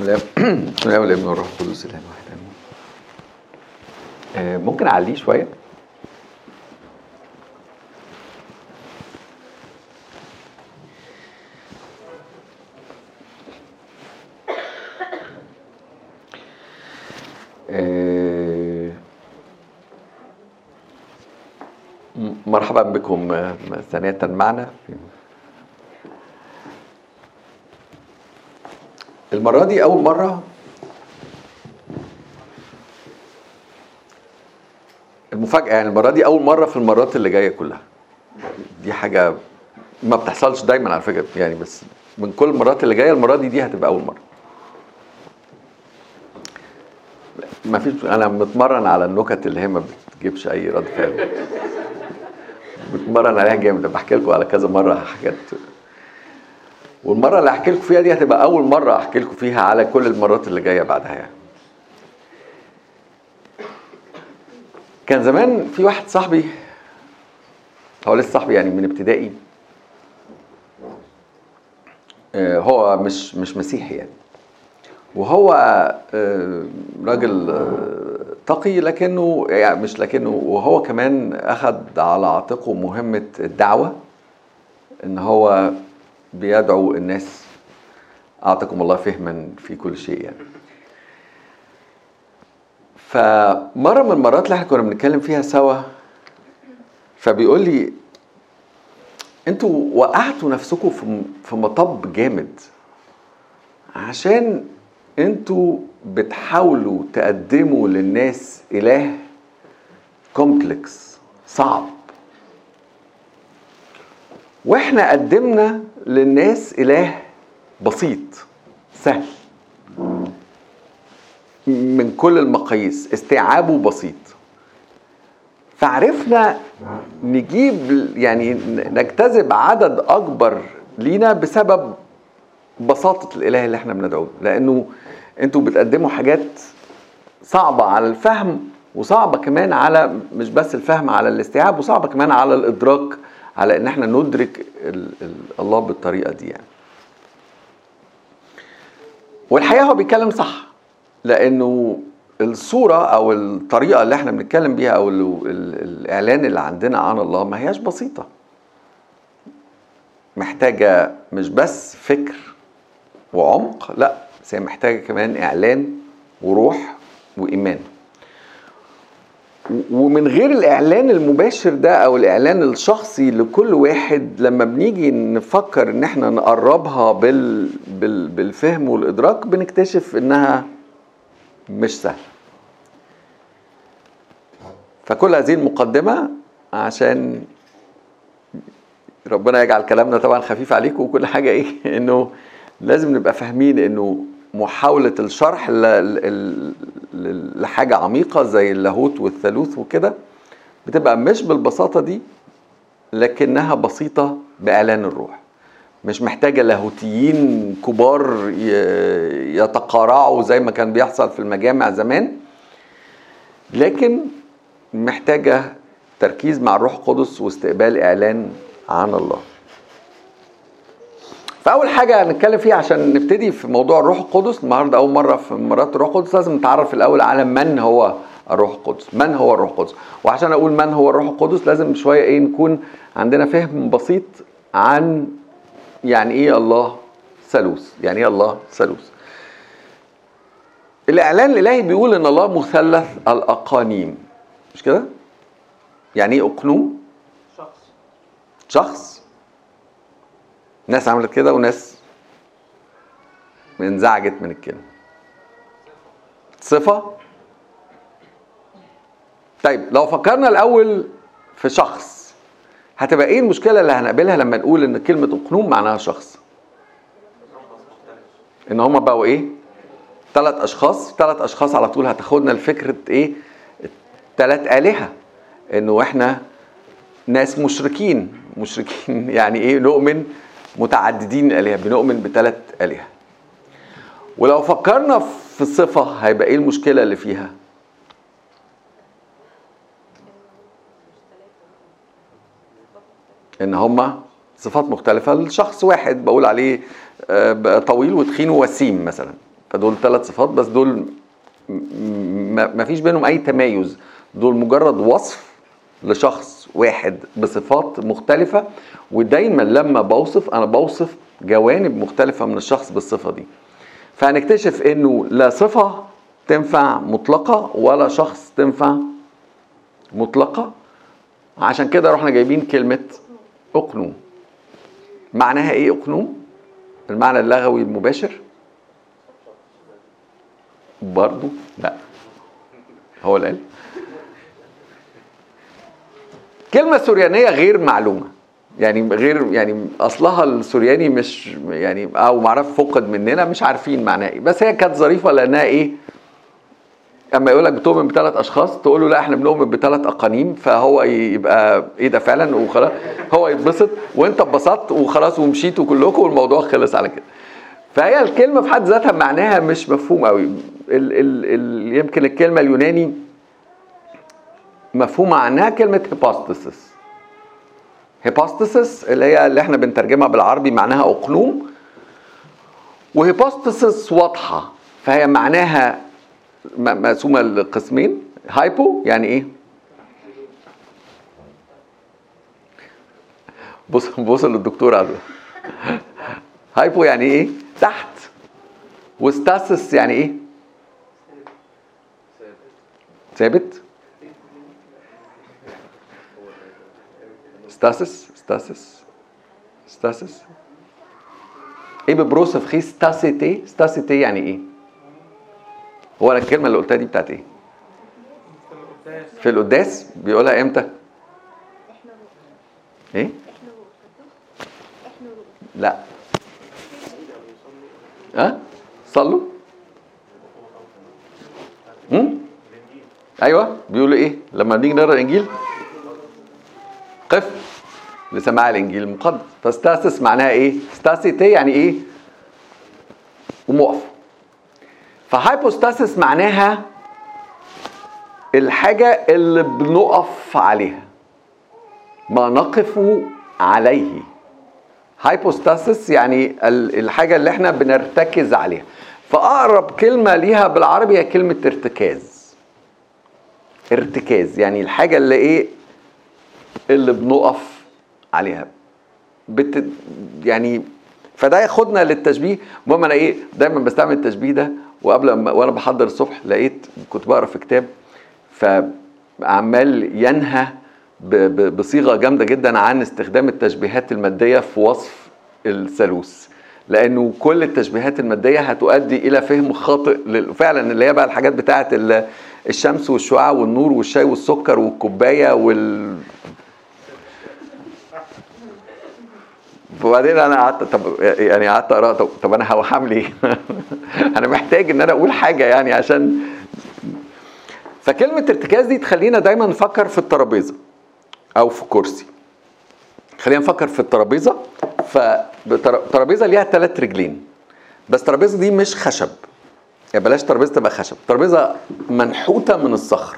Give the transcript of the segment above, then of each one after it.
بسم الله والابن والروح القدس الواحد. آمين. آه، ممكن أعليه شوية؟ آه، مرحبا بكم آه، ثانية معنا. في المرة دي أول مرة. المفاجأة يعني المرة دي أول مرة في المرات اللي جاية كلها. دي حاجة ما بتحصلش دايما على فكرة يعني بس من كل المرات اللي جاية المرة دي دي هتبقى أول مرة. ما فيش أنا متمرن على النكت اللي هي ما بتجيبش أي رد فعل. متمرن عليها جامد بحكي لكم على كذا مرة حاجات والمرة اللي احكي لكم فيها دي هتبقى أول مرة أحكي لكم فيها على كل المرات اللي جاية بعدها يعني. كان زمان في واحد صاحبي هو لسه صاحبي يعني من ابتدائي آه، هو مش مش مسيحي يعني. وهو آه، راجل آه، تقي لكنه يعني مش لكنه وهو كمان أخذ على عاتقه مهمة الدعوة إن هو بيدعو الناس. أعطاكم الله فهما في كل شيء يعني. فمرة من المرات اللي إحنا كنا بنتكلم فيها سوا فبيقول لي أنتوا وقعتوا نفسكم في في مطب جامد عشان أنتوا بتحاولوا تقدموا للناس إله كومبلكس صعب. وإحنا قدمنا للناس إله بسيط سهل. من كل المقاييس استيعابه بسيط. فعرفنا نجيب يعني نجتذب عدد أكبر لينا بسبب بساطة الإله اللي إحنا بندعوه. لأنه أنتوا بتقدموا حاجات صعبة على الفهم وصعبة كمان على مش بس الفهم على الاستيعاب وصعبة كمان على الإدراك. على إن إحنا ندرك ال ال الله بالطريقة دي يعني. والحقيقة هو بيتكلم صح لأنه الصورة أو الطريقة اللي إحنا بنتكلم بيها أو ال ال الإعلان اللي عندنا عن الله ما هياش بسيطة. محتاجة مش بس فكر وعمق لأ بس هي محتاجة كمان إعلان وروح وإيمان. ومن غير الإعلان المباشر ده أو الإعلان الشخصي لكل واحد لما بنيجي نفكر إن إحنا نقربها بال... بال... بالفهم والإدراك بنكتشف إنها مش سهلة. فكل هذه المقدمة عشان ربنا يجعل كلامنا طبعا خفيف عليكم وكل حاجة إيه إنه لازم نبقى فاهمين إنه محاولة الشرح لحاجة عميقة زي اللاهوت والثالوث وكده بتبقى مش بالبساطة دي لكنها بسيطة بإعلان الروح. مش محتاجة لاهوتيين كبار يتقارعوا زي ما كان بيحصل في المجامع زمان لكن محتاجة تركيز مع الروح القدس واستقبال إعلان عن الله. فأول حاجة هنتكلم فيها عشان نبتدي في موضوع الروح القدس. النهارده أول مرة في مرات الروح القدس. لازم نتعرف الأول على من هو الروح القدس. من هو الروح القدس؟ وعشان أقول من هو الروح القدس لازم شوية إيه نكون عندنا فهم بسيط عن يعني إيه الله ثالوث. يعني إيه الله ثالوث؟ الإعلان الإلهي بيقول إن الله مثلث الأقانيم. مش كده؟ يعني إيه أقنوم؟ شخص. شخص. ناس عملت كده وناس انزعجت من الكلمة. صفة؟ طيب لو فكرنا الأول في شخص هتبقى إيه المشكلة اللي هنقابلها لما نقول إن كلمة اقنوم معناها شخص؟ إن هما بقوا إيه؟ ثلاث أشخاص ثلاث أشخاص على طول هتاخدنا لفكرة إيه؟ ثلاث آلهة. إنه إحنا ناس مشركين. مشركين يعني إيه؟ نؤمن متعددين الالهه بنؤمن بثلاث آلهة. ولو فكرنا في الصفه هيبقى إيه المشكلة اللي فيها؟ إن هما صفات مختلفة. لشخص واحد بقول عليه آه، طويل وتخين ووسيم مثلا. فدول ثلاث صفات بس دول ما فيش بينهم أي تمايز دول مجرد وصف لشخص واحد بصفات مختلفة ودايما لما بوصف أنا بوصف جوانب مختلفة من الشخص بالصفة دي. فهنكتشف إنه لا صفة تنفع مطلقة ولا شخص تنفع مطلقة. عشان كده رحنا جايبين كلمة أقنوم. معناها إيه أقنوم؟ المعنى اللغوي المباشر. برضو لا. هو اللي قال كلمة سوريانية غير معلومة. يعني غير يعني أصلها السورياني مش يعني أو معرف فقد مننا مش عارفين معناها إيه. بس هي كانت ظريفة لأنها إيه أما يقول لك بتؤمن بثلاث أشخاص تقول له لا إحنا بنؤمن بثلاث أقانيم فهو يبقى إيه ده فعلا؟ وخلاص هو يتبسط وأنت اتبسطت وخلاص ومشيتوا كلكم والموضوع خلص على كده. فهي الكلمة في حد ذاتها معناها مش مفهوم قوي ال ال ال يمكن الكلمة اليوناني مفهومه عنها كلمة هيباستسس هيباستسس اللي هي اللي إحنا بنترجمها بالعربي معناها أقلوم و hypostasis واضحة فهي معناها مقسومة لقسمين hypo يعني إيه؟ بص بص للدكتور عبد hypo يعني إيه؟ تحت. و stasis يعني إيه؟ ثابت. stasis stasis ستاسس إيه ببروسف خي ستاسيتي ستاسيتي يعني إيه؟ هو الكلمة اللي قلتها دي بتاعت إيه؟ في القداس. بيقولها إمتى؟ إيه؟ لا. ها؟ أه؟ صلوا. هم؟ أيوه. بيقولوا إيه؟ لما نيجي نقرأ الإنجيل. قف لسماع الإنجيل المقدس ف stasis معناها إيه؟ stathite يعني إيه؟ وقف. ف hypostasis معناها الحاجة اللي بنقف عليها. ما نقف عليه. hypostasis يعني الحاجة اللي إحنا بنرتكز عليها. فأقرب كلمة ليها بالعربي هي كلمة ارتكاز. ارتكاز يعني الحاجة اللي إيه؟ اللي بنقف عليها. بت يعني فده ياخدنا للتشبيه. المهم أنا إيه دايما بستعمل التشبيه ده وقبل ما وأنا بحضر الصبح لقيت كنت بقرأ في كتاب فعمال ينهى بصيغة جامدة جدا عن استخدام التشبيهات المادية في وصف الثالوث. لأنه كل التشبيهات المادية هتؤدي إلى فهم خاطئ فعلا اللي هي بقى الحاجات بتاعه الشمس والشعاع والنور والشاي والسكر والكوباية وال وبعدين أنا قعدت طب يعني قعدت أقرأ طب, طب أنا هعمل إيه؟ أنا محتاج إن أنا أقول حاجة يعني عشان فكلمة ارتكاز دي تخلينا دايما نفكر في الترابيزة أو في كرسي. خلينا نفكر في الترابيزة. فالترابيزه ليها ثلاث رجلين. بس الترابيزه دي مش خشب. يعني بلاش ترابيزة تبقى خشب. ترابيزة منحوتة من الصخر.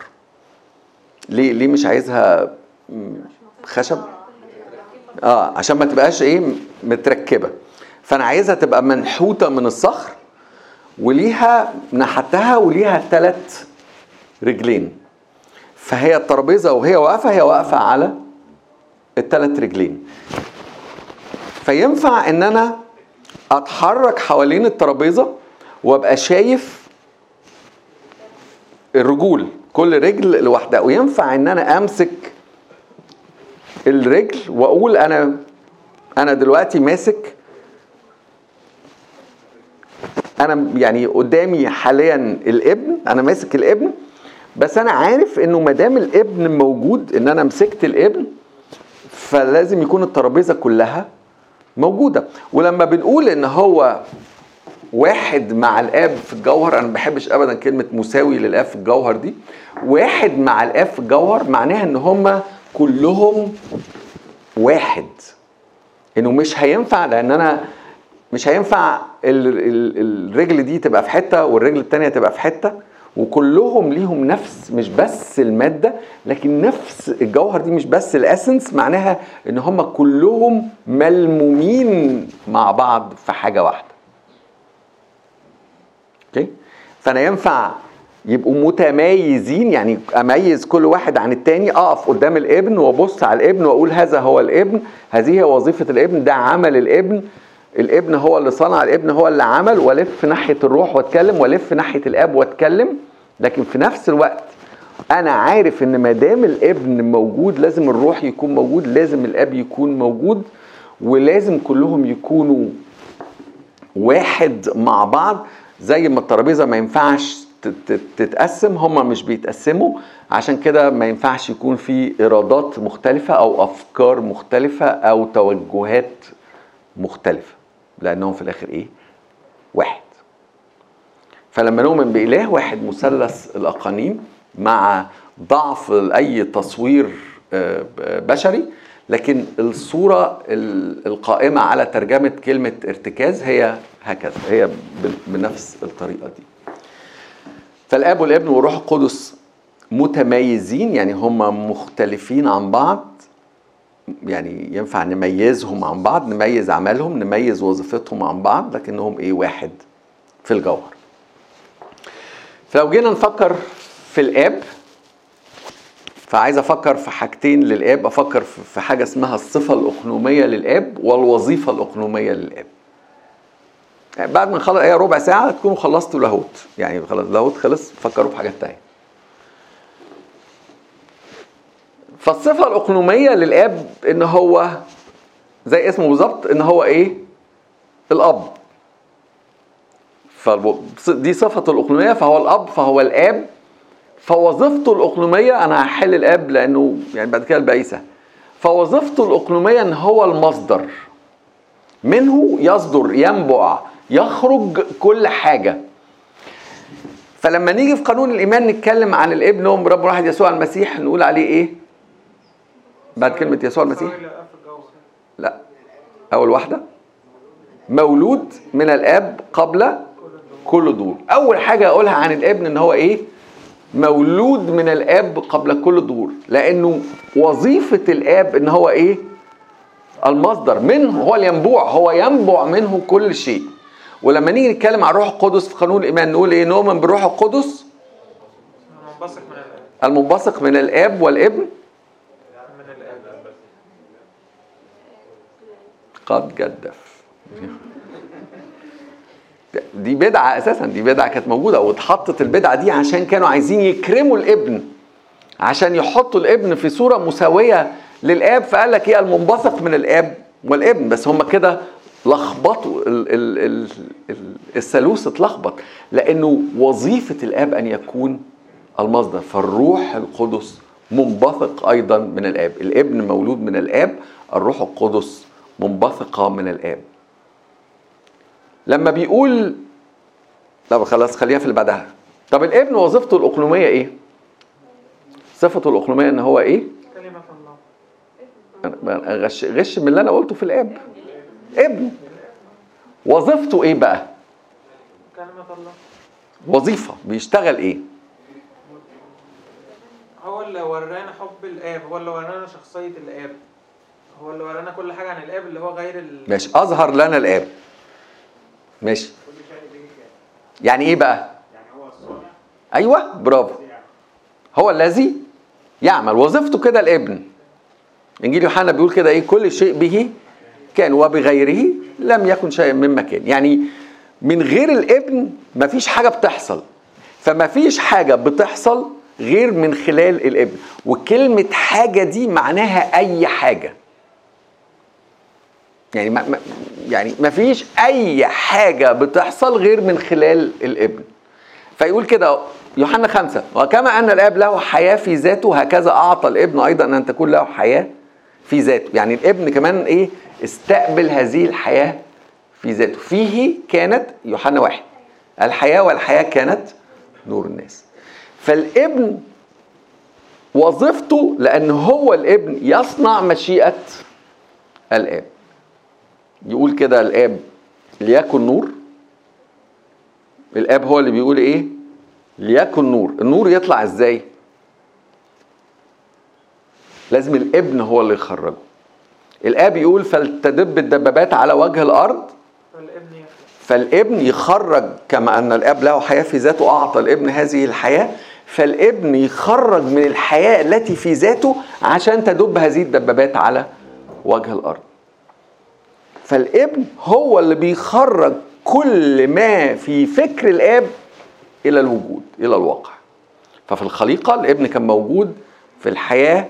ليه ليه مش عايزها خشب؟ آه عشان ما تبقاش إيه متركبة. فأنا عايزها تبقى منحوتة من الصخر وليها نحتها وليها ثلاث رجلين. فهي الترابيزة وهي واقفة هي واقفة على الثلاث رجلين. فينفع إن أنا أتحرك حوالين الترابيزة وأبقى شايف الرجول كل رجل لوحدها؟ وينفع إن أنا أمسك الرجل واقول أنا أنا دلوقتي ماسك أنا يعني قدامي حاليا الابن أنا ماسك الابن بس أنا عارف انه ما دام الابن موجود ان أنا مسكت الابن فلازم يكون الترابيزة كلها موجودة. ولما بنقول إن هو واحد مع الآب في الجوهر أنا ما بحبش ابدا كلمة مساوي للآب في الجوهر دي واحد مع الآب في الجوهر معناها إن هم كلهم واحد. إنه مش هينفع لأن أنا مش هينفع الرجل دي تبقى في حتة والرجل التانية تبقى في حتة وكلهم ليهم نفس مش بس المادة لكن نفس الجوهر دي مش بس ال essence معناها إن هم كلهم ملمومين مع بعض في حاجة واحدة. okay؟ فأنا ينفع يبقوا متميزين يعني أميز كل واحد عن التاني أقف قدام الابن وأبص على الابن وأقول هذا هو الابن هذه هي وظيفة الابن ده عمل الابن الابن هو اللي صنع الابن هو اللي عمل وألف ناحية الروح واتكلم وألف ناحية الأب واتكلم لكن في نفس الوقت أنا عارف إن ما دام الابن موجود لازم الروح يكون موجود لازم الأب يكون موجود ولازم كلهم يكونوا واحد مع بعض زي ما الترابيزة ما ينفعش تتقسم هما مش بيتقسموا. عشان كده ما ينفعش يكون في إيرادات مختلفة أو أفكار مختلفة أو توجهات مختلفة لأنهم في الآخر إيه؟ واحد. فلما نؤمن بإله واحد مثلث الأقانيم مع ضعف أي تصوير آه، بشري لكن الصورة القائمة على ترجمة كلمة ارتكاز هي هكذا هي بنفس الطريقة دي. فالآب والابن والروح القدس متميزين يعني هم مختلفين عن بعض. يعني ينفع نميزهم عن بعض نميز عملهم نميز وظيفتهم عن بعض لكنهم إيه واحد في الجوهر. فلو جينا نفكر في الآب فعايز أفكر في حاجتين للآب أفكر في حاجة اسمها الصفة الاقنوميه للآب والوظيفة الاقنوميه للآب. يعني بعد ما نخلص إيه ربع ساعة تكونوا خلصتوا لاهوت يعني خلاص لاهوت خلص فكروا في حاجات تانية. فالصفة الاقنوميه للآب إن هو زي اسمه بالظبط إن هو إيه؟ الأب. فدي صفة الاقنوميه فهو الأب فهو الآب. فوظيفته الاقنوميه أنا هحل الآب لأنه يعني بعد كده البعيسة. فوظيفته الاقنوميه إن هو المصدر. منه يصدر ينبع يخرج كل حاجة. فلما نيجي في قانون الإيمان نتكلم عن الابن هو رب واحد يسوع المسيح نقول عليه إيه؟ بعد كلمة يسوع المسيح. لا أول واحدة. مولود من الآب قبل كل دور أول حاجة أقولها عن الابن إن هو إيه؟ مولود من الآب قبل كل ظهور لأنه وظيفة الآب إن هو إيه؟ المصدر. منه هو الينبوع هو ينبع منه كل شيء. ولما نيجي نتكلم عن الروح القدس في قانون الإيمان نقول إيه؟ نؤمن بالروح القدس؟ المنبثق من الآب. والابن؟ قد جدف. دي بدعة أساسا دي بدعة كانت موجودة واتحطت البدعة دي عشان كانوا عايزين يكرموا الابن عشان يحطوا الابن في صورة مساوية للآب فقال لك إيه؟ المنبثق من الآب والابن. بس هم كده لخبطوا الثالوث اتلخبط. لأنه وظيفة الآب أن يكون المصدر فالروح القدس منبثق أيضا من الآب. الابن مولود من الآب الروح القدس منبثقة من الآب. لما بيقول لا خلاص خليها في اللي بعدها. طب الابن وظيفته الاقلوميه إيه؟ صفته الاقلوميه إن هو إيه؟ كلمة الله. غش غش من اللي أنا قلته في الآب. ابن. وظيفته إيه بقى؟ كلمة الله. وظيفة. بيشتغل إيه؟ هو اللي ورانا حب الآب. هو اللي ورانا شخصية الآب. هو اللي ورانا كل حاجة عن الآب اللي هو غير ال... ماشي. أظهر لنا الآب. ماشي. يعني إيه بقى؟ يعني هو الصانع؟ أيوه. برافو. هو الذي يعمل. وظيفته كده الابن. إنجيل يوحنا بيقول كده إيه؟ كل شيء به كان وبغيره لم يكن شيء مما كان يعني من غير الابن مفيش حاجة بتحصل. فمفيش حاجة بتحصل غير من خلال الابن. وكلمة حاجة دي معناها أي حاجة. يعني ما يعني ما فيش أي حاجة بتحصل غير من خلال الابن. فيقول كده يوحنا خمسة وكما أن الآب له حياة في ذاته هكذا أعطى الابن أيضا أن تكون له حياة في ذاته. يعني الابن كمان إيه؟ استقبل هذه الحياة في ذاته. فيه كانت يوحنا واحد. الحياة والحياة كانت نور الناس. فالابن وظيفته لأن هو الابن يصنع مشيئة الآب. يقول كده الآب ليكن نور. الآب هو اللي بيقول إيه؟ ليكن نور. النور يطلع إزاي؟ لازم الابن هو اللي يخرجه. الآب يقول فلتدب الدبابات على وجه الأرض. فالابن يخرج. كما أن الآب له حياة في ذاته أعطى الابن هذه الحياة. فالابن يخرج من الحياة التي في ذاته عشان تدب هذه الدبابات على وجه الأرض. فالابن هو اللي بيخرج كل ما في فكر الآب إلى الوجود إلى الواقع. ففي الخليقة الابن كان موجود في الحياة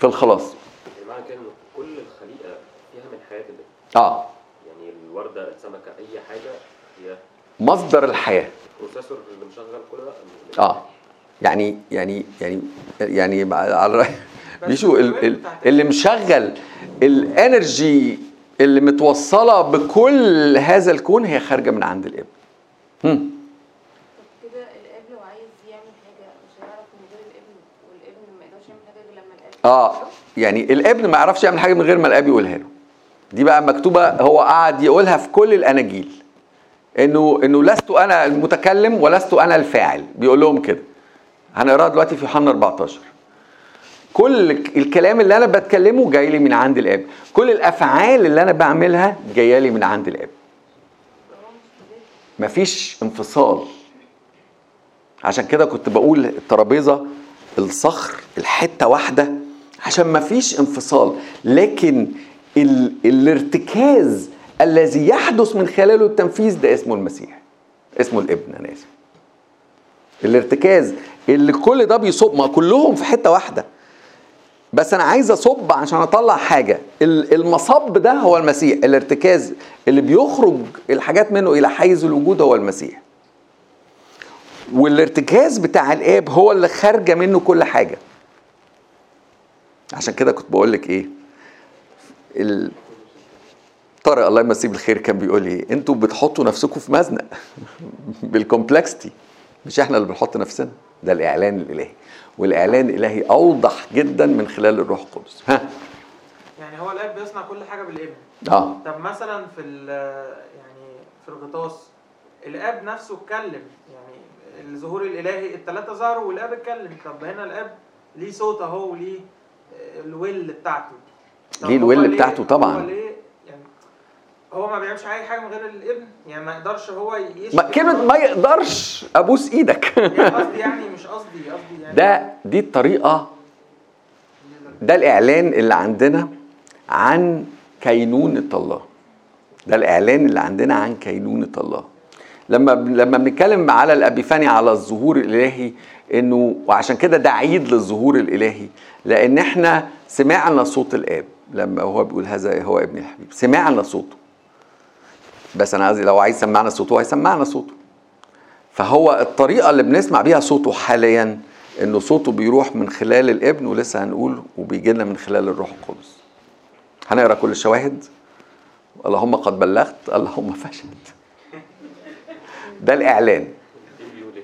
في الخلاص. يعني معنى كده ان كل الخليقة فيها من حياة الابن آه. يعني الوردة السمكة أي حاجة هي مصدر الحياة. ال processor اللي مشغل كل ده. آه. يعني يعني يعني يعني مع- على رأي- بس بيشو ال- ال- بتاعت- اللي مشغل ال energy اللي متوصلة بكل هذا الكون هي خارجة من عند الإبن هم. طب كده الاب لو عايز يعمل حاجة مش هيعرف من غير الابن والابن ما يقدرش يعمل حاجة غير لما الاب آه؟ يعني الابن ما يعرفش يعمل حاجة من غير ما الأب يقولها له. دي بقى مكتوبة هو قعد يقولها في كل الأناجيل. إنه إنه لست أنا المتكلم ولست أنا الفاعل. بيقول لهم كده. هنقراها دلوقتي في يوحنا 14 كل الكلام اللي أنا بتكلمه جاي لي من عند الأب. كل الأفعال اللي أنا بعملها جاية لي من عند الأب. مفيش انفصال. عشان كده كنت بقول الترابيزة الصخر الحتة واحدة عشان مفيش انفصال. لكن ال... الارتكاز الذي يحدث من خلاله التنفيذ ده اسمه المسيح اسمه الابن أنا آسف. الارتكاز اللي كل ده بيصب ما كلهم في حتة واحدة. بس أنا عايز أصب عشان أطلع حاجة. ال- المصب ده هو المسيح. الارتكاز اللي بيخرج الحاجات منه إلى حيز الوجود هو المسيح. والارتكاز بتاع الآب هو اللي خارجة منه كل حاجة. عشان كده كنت بقول لك إيه؟ ال... طارق الله يمسيه بالخير كان بيقول لي أنتوا بتحطوا نفسكم في مزنق. بالكومبلكستي مش إحنا اللي بنحط نفسنا. ده الإعلان الإلهي. والإعلان الإلهي أوضح جدا من خلال الروح القدس. ها؟ يعني هو الاب بيصنع كل حاجة بالإبن. آه. طب مثلا في ال- يعني في الغطاس الآب نفسه اتكلم. يعني الظهور الإلهي الثلاثه ظهروا والآب اتكلم. طب هنا الآب ليه صوت أهو وليه الويل بتاعته. ليه الويل بتاعته؟ طبعاً. هو ليه يعني هو ما بيعملش أي حاجة من غير الابن يعني ما يقدرش هو ما كلمة ما يقدرش أبوس إيدك. يعني قصدي يعني مش قصدي قصدي يعني ده دي الطريقة ده الإعلان اللي عندنا عن كينونة الله. ده الإعلان اللي عندنا عن كينونة الله. لما لما بنتكلم على الإبيفاني على الظهور الإلهي إنه وعشان كده ده عيد للظهور الإلهي لأن إحنا سمعنا صوت الآب لما هو بيقول هذا هو ابني الحبيب سمعنا صوته. بس أنا لو عايز يسمعنا صوته هيسمعنا صوته. فهو الطريقة اللي بنسمع بيها صوته حاليا إنه صوته بيروح من خلال الابن ولسه هنقول وبيجي لنا من خلال الروح القدس. هنقرأ كل الشواهد؟ اللهم قد بلغت اللهم فشلت. ده الإعلان دي بيقول إيه؟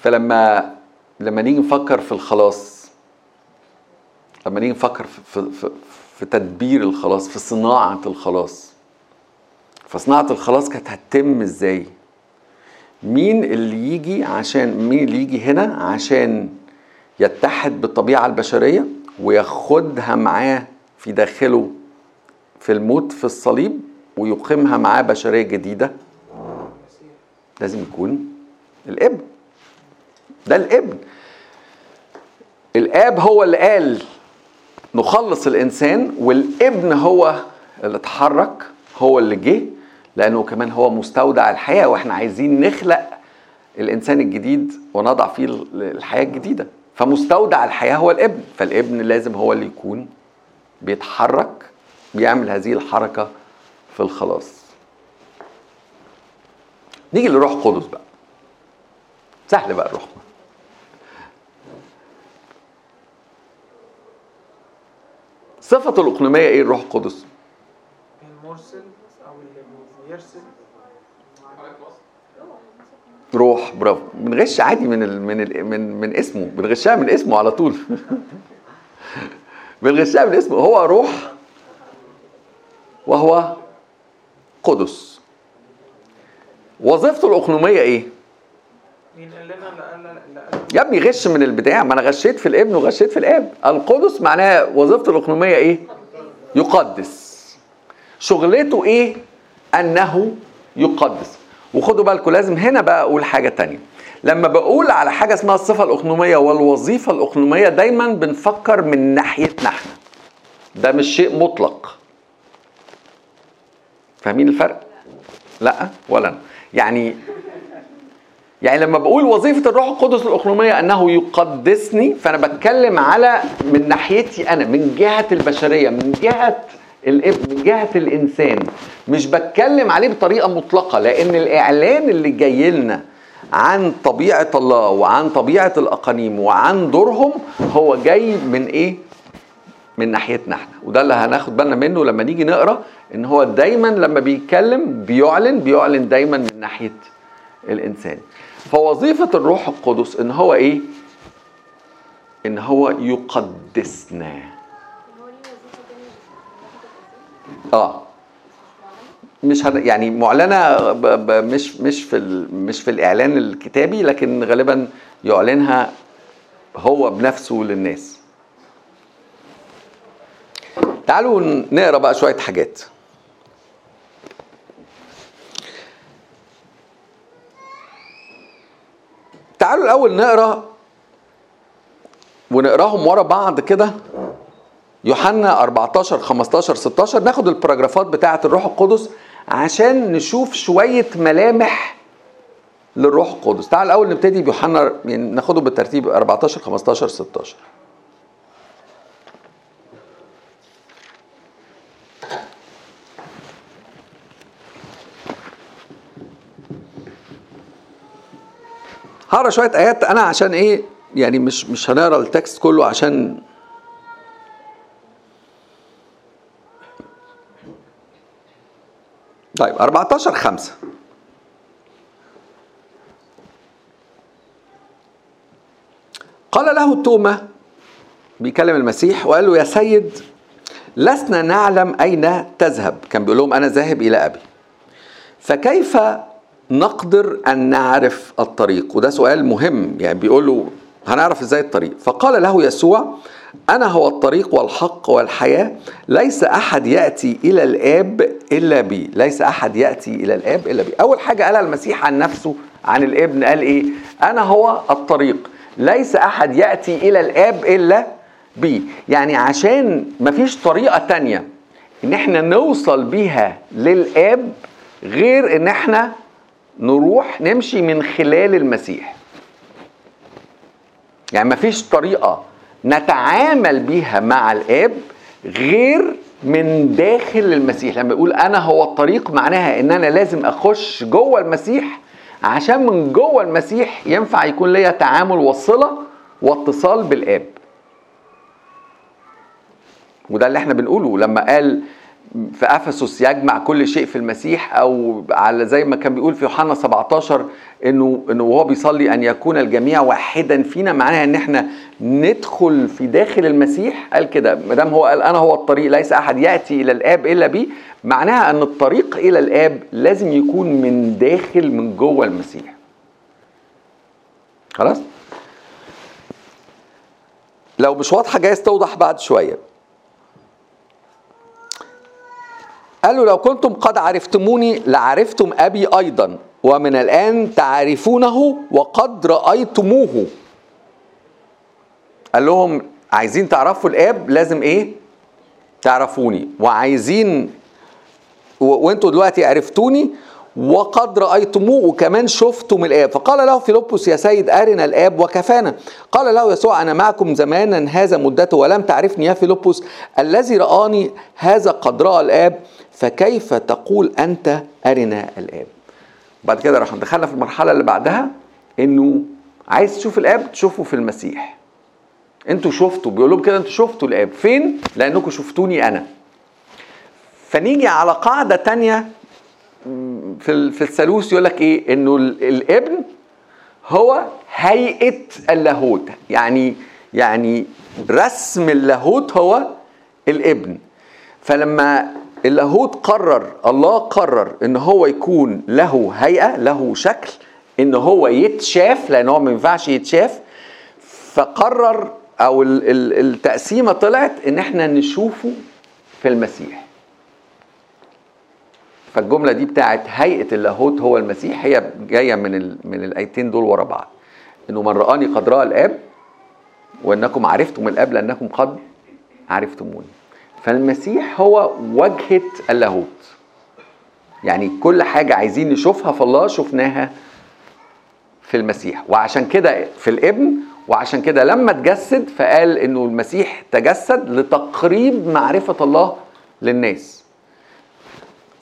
فلما لما نيجي نفكر في الخلاص لما نيجي نفكر في, في, في, تدبير الخلاص في صناعة الخلاص. فصناعة الخلاص كانت هتتم إزاي؟ مين اللي يجي عشان مين اللي يجي هنا عشان يتحد بالطبيعة البشرية وياخدها معاه في داخله في الموت في الصليب ويقيمها معاه بشرية جديدة؟ لازم يكون الإبن. ده الابن. الآب هو اللي قال نخلص الإنسان والابن هو اللي اتحرك هو اللي جه لأنه كمان هو مستودع الحياة وإحنا عايزين نخلق الإنسان الجديد ونضع فيه الحياة الجديدة. فمستودع الحياة هو الابن. فالابن لازم هو اللي يكون بيتحرك بيعمل هذه الحركة في الخلاص. نيجي للروح القدس بقى. سهل بقى الروح صفة الأقنومية إيه؟ الروح القدس؟ المرسل أو اللي بيرسل. روح برافو. بنغش عادي من ال من ال من من اسمه. بنغشها من اسمه على طول. بنغشها من اسمه. هو روح وهو قدس. وظيفته الأقنومية إيه؟ مين قال لنا اللي قال اللي قال يا ابني غش من البدايه ما أنا غشيت في الابن وغشيت في الاب. القدس معناها وظيفته الاقنوميه إيه؟ يقدس. شغلته إيه؟ أنه يقدس. وخدوا بالكم لازم هنا بقى أقول حاجة تانية. لما بقول على حاجة اسمها الصفة الاقنوميه والوظيفة الاقنوميه دايما بنفكر من ناحيتنا إحنا. ده مش شيء مطلق. فاهمين الفرق؟ لا ولا. يعني يعني لما بقول وظيفة الروح القدس الأقنومية أنه يقدسني فأنا بتكلم على من ناحيتي أنا من جهة البشرية من جهة الابن من جهة الإنسان. مش بتكلم عليه بطريقة مطلقة لأن الإعلان اللي جاي لنا عن طبيعة الله وعن طبيعة الأقانيم وعن دورهم هو جاي من إيه؟ من ناحيتنا إحنا. وده اللي هناخد بالنا منه لما نيجي نقرأ إن هو دايما لما بيتكلم بيعلن بيعلن دايما من ناحية الإنسان. فوظيفة الروح القدس إن هو إيه؟ إن هو يقدسنا؟ آه. مش هن... يعني معلنة ب... ب... مش مش في ال... مش في الإعلان الكتابي لكن غالبا يعلنها هو بنفسه للناس. تعالوا نقرأ بقى شوية حاجات. تعالوا الأول نقرأ ونقراهم ورا بعض كده. يوحنا 14 15 16 ناخد الباراجرافات بتاعة الروح القدس عشان نشوف شوية ملامح للروح القدس. تعال الأول نبتدي بيوحنا يعني ناخده بالترتيب 14 15 16 هقرأ شوية آيات. أنا عشان إيه؟ يعني مش مش هنقرأ التكست كله عشان طيب 14 5 قال له توما بيكلم المسيح وقال له يا سيد لسنا نعلم أين تذهب. كان بيقول لهم أنا ذاهب إلى أبي. فكيف نقدر أن نعرف الطريق. وده سؤال مهم يعني بيقول له هنعرف إزاي الطريق؟ فقال له يسوع أنا هو الطريق والحق والحياة ليس أحد يأتي إلى الآب إلا بي. ليس أحد يأتي إلى الآب إلا بي. أول حاجة قالها المسيح عن نفسه عن الابن قال إيه؟ أنا هو الطريق. ليس أحد يأتي إلى الآب إلا بي. يعني عشان مفيش طريقة تانية إن إحنا نوصل بيها للآب غير إن إحنا نروح نمشي من خلال المسيح. يعني مفيش طريقة نتعامل بيها مع الآب غير من داخل المسيح. لما يقول أنا هو الطريق معناها إن أنا لازم أخش جوه المسيح عشان من جوه المسيح ينفع يكون ليا تعامل وصلة واتصال بالآب. وده اللي إحنا بنقوله. لما قال في أفسس يجمع كل شيء في المسيح أو على زي ما كان بيقول في يوحنا 17 انه إنه وهو بيصلي أن يكون الجميع واحدا فينا معناها إن إحنا ندخل في داخل المسيح. قال كده ما دام هو قال أنا هو الطريق ليس أحد يأتي إلى الآب إلا بي معناها إن الطريق إلى الآب لازم يكون من داخل من جوه المسيح. خلاص؟ لو مش واضحة جايز توضح بعد شوية. قال له لو كنتم قد عرفتموني لعرفتم أبي أيضا ومن الآن تعرفونه وقد رأيتموه. قال لهم عايزين تعرفوا الآب؟ لازم إيه؟ تعرفوني. وعايزين. وأنتوا دلوقتي عرفتوني وقد رأيتموه وكمان شفتم الآب. فقال له فيلبس يا سيد أرنا الآب وكفانا. قال له يسوع أنا معكم زمانا هذا مدته ولم تعرفني يا فيلبس الذي رآني هذا قد رأى الآب. فكيف تقول أنت أرنا الآب؟ بعد كده راح دخلنا في المرحلة اللي بعدها إنه عايز تشوف الآب تشوفه في المسيح. أنتوا شفتوا بيقول لهم كده أنتوا شفتوا الآب. فين؟ لأنكم شفتوني أنا. فنيجي على قاعدة تانية في في الثالوث يقول لك إيه؟ إنه الابن هو هيئة اللاهوت. يعني يعني رسم اللاهوت هو الابن. فلما اللاهوت قرر الله قرر إن هو يكون له هيئة له شكل إن هو يتشاف لأن هو ما ينفعش يتشاف فقرر أو ال- ال- التقسيمة طلعت إن إحنا نشوفه في المسيح. فالجملة دي بتاعت هيئة اللاهوت هو المسيح هي جاية من ال... من الآيتين دول ورا بعض. إنه من رآني قد رأى الآب وإنكم عرفتم الآب لأنكم قد عرفتموني. فالمسيح هو وجهة اللاهوت. يعني كل حاجة عايزين نشوفها في الله شفناها في المسيح. وعشان كده في الابن وعشان كده لما اتجسد فقال إنه المسيح تجسد لتقريب معرفة الله للناس.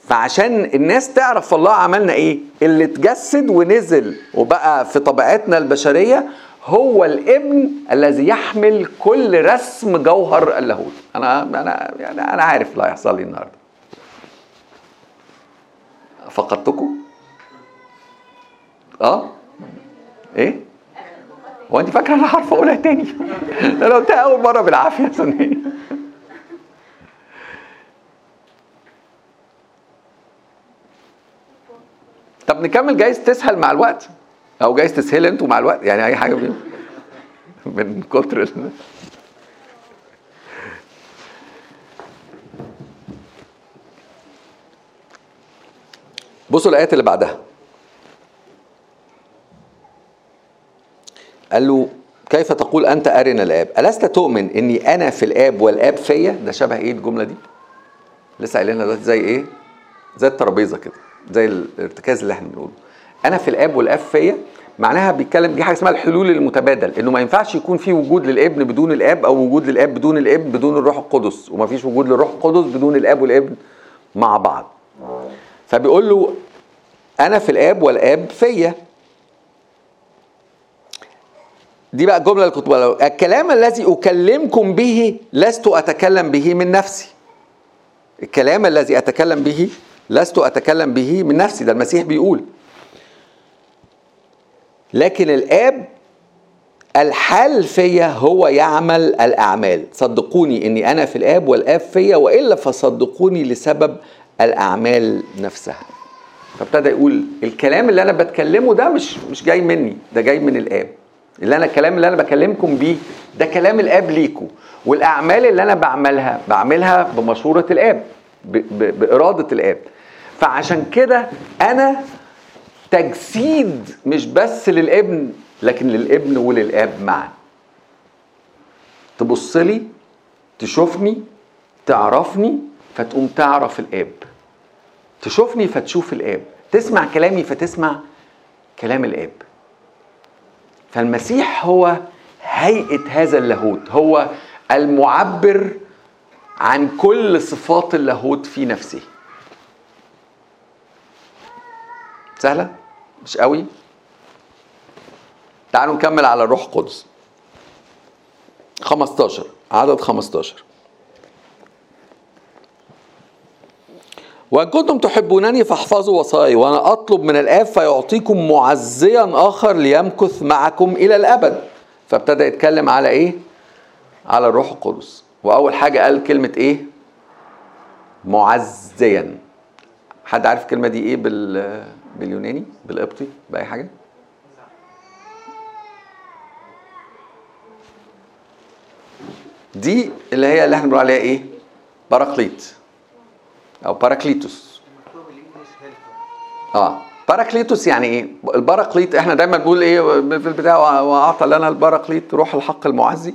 فعشان الناس تعرف الله عملنا إيه؟ اللي اتجسد ونزل وبقى في طبيعتنا البشرية هو الابن الذي يحمل كل رسم جوهر اللاهوت. أنا أنا يعني أنا عارف اللي هيحصل لي النهارده. فقدتكم؟ آه؟ إيه؟ هو أنت فاكرة أنا عارفه اقولها تاني؟ أنا قلتها أول مرة بالعافية صدقني طب نكمل جايز تسهل مع الوقت. أو جايز تسهل أنتوا مع الوقت. يعني أي حاجة من من كتر ال... بصوا الآيات اللي بعدها. قال له كيف تقول أنت أرنا الآب؟ ألست تؤمن إني أنا في الآب والآب فيا؟ ده شبه إيه الجملة دي؟ لسه قايلينها دلوقتي زي إيه؟ زي الترابيزة كده. زي الارتكاز اللي إحنا بنقوله. أنا في الآب والآب فيا معناها بيتكلم دي حاجة اسمها الحلول المتبادل إنه ما ينفعش يكون في وجود للابن بدون الآب أو وجود للآب بدون الابن بدون الروح القدس وما فيش وجود للروح القدس بدون الآب والابن مع بعض. فبيقول له أنا في الآب والآب فيا. دي بقى الجمله اللي كنت الكلام الذي أكلمكم به لست أتكلم به من نفسي. الكلام الذي أتكلم به لست أتكلم به من نفسي ده المسيح بيقول. لكن الآب الحال فيا هو يعمل الأعمال. صدقوني إني أنا في الآب والآب فيا وإلا فصدقوني لسبب الأعمال نفسها. فابتدى يقول الكلام اللي أنا بتكلمه ده مش مش جاي مني ده جاي من الآب. اللي أنا الكلام اللي أنا بكلمكم بيه ده كلام الآب ليكم والأعمال اللي أنا بعملها بعملها بمشورة الآب. ب- ب- بإرادة الآب. فعشان كده أنا تجسيد مش بس للابن لكن للابن وللآب معا. تبص لي تشوفني تعرفني فتقوم تعرف الآب. تشوفني فتشوف الآب. تسمع كلامي فتسمع كلام الآب. فالمسيح هو هيئة هذا اللاهوت. هو المعبر عن كل صفات اللاهوت في نفسه. سهلة؟ مش قوي؟ تعالوا نكمل على الروح القدس. 15 عدد 15 وإن كنتم تحبونني فاحفظوا وصاياي وأنا أطلب من الآب فيعطيكم معزيا آخر ليمكث معكم إلى الأبد. فابتدى يتكلم على إيه؟ على الروح القدس. وأول حاجة قال كلمة إيه؟ معزيا حد عارف الكلمة دي إيه بال باليوناني؟ بالقبطي؟ بأي حاجة؟ دي اللي هي اللي إحنا بنقول عليها إيه؟ باراكليت أو parakletos آه parakletos يعني إيه؟ الباراكليت إحنا دايما بنقول إيه في البتاع وأعطى لنا الباراكليت روح الحق المعزي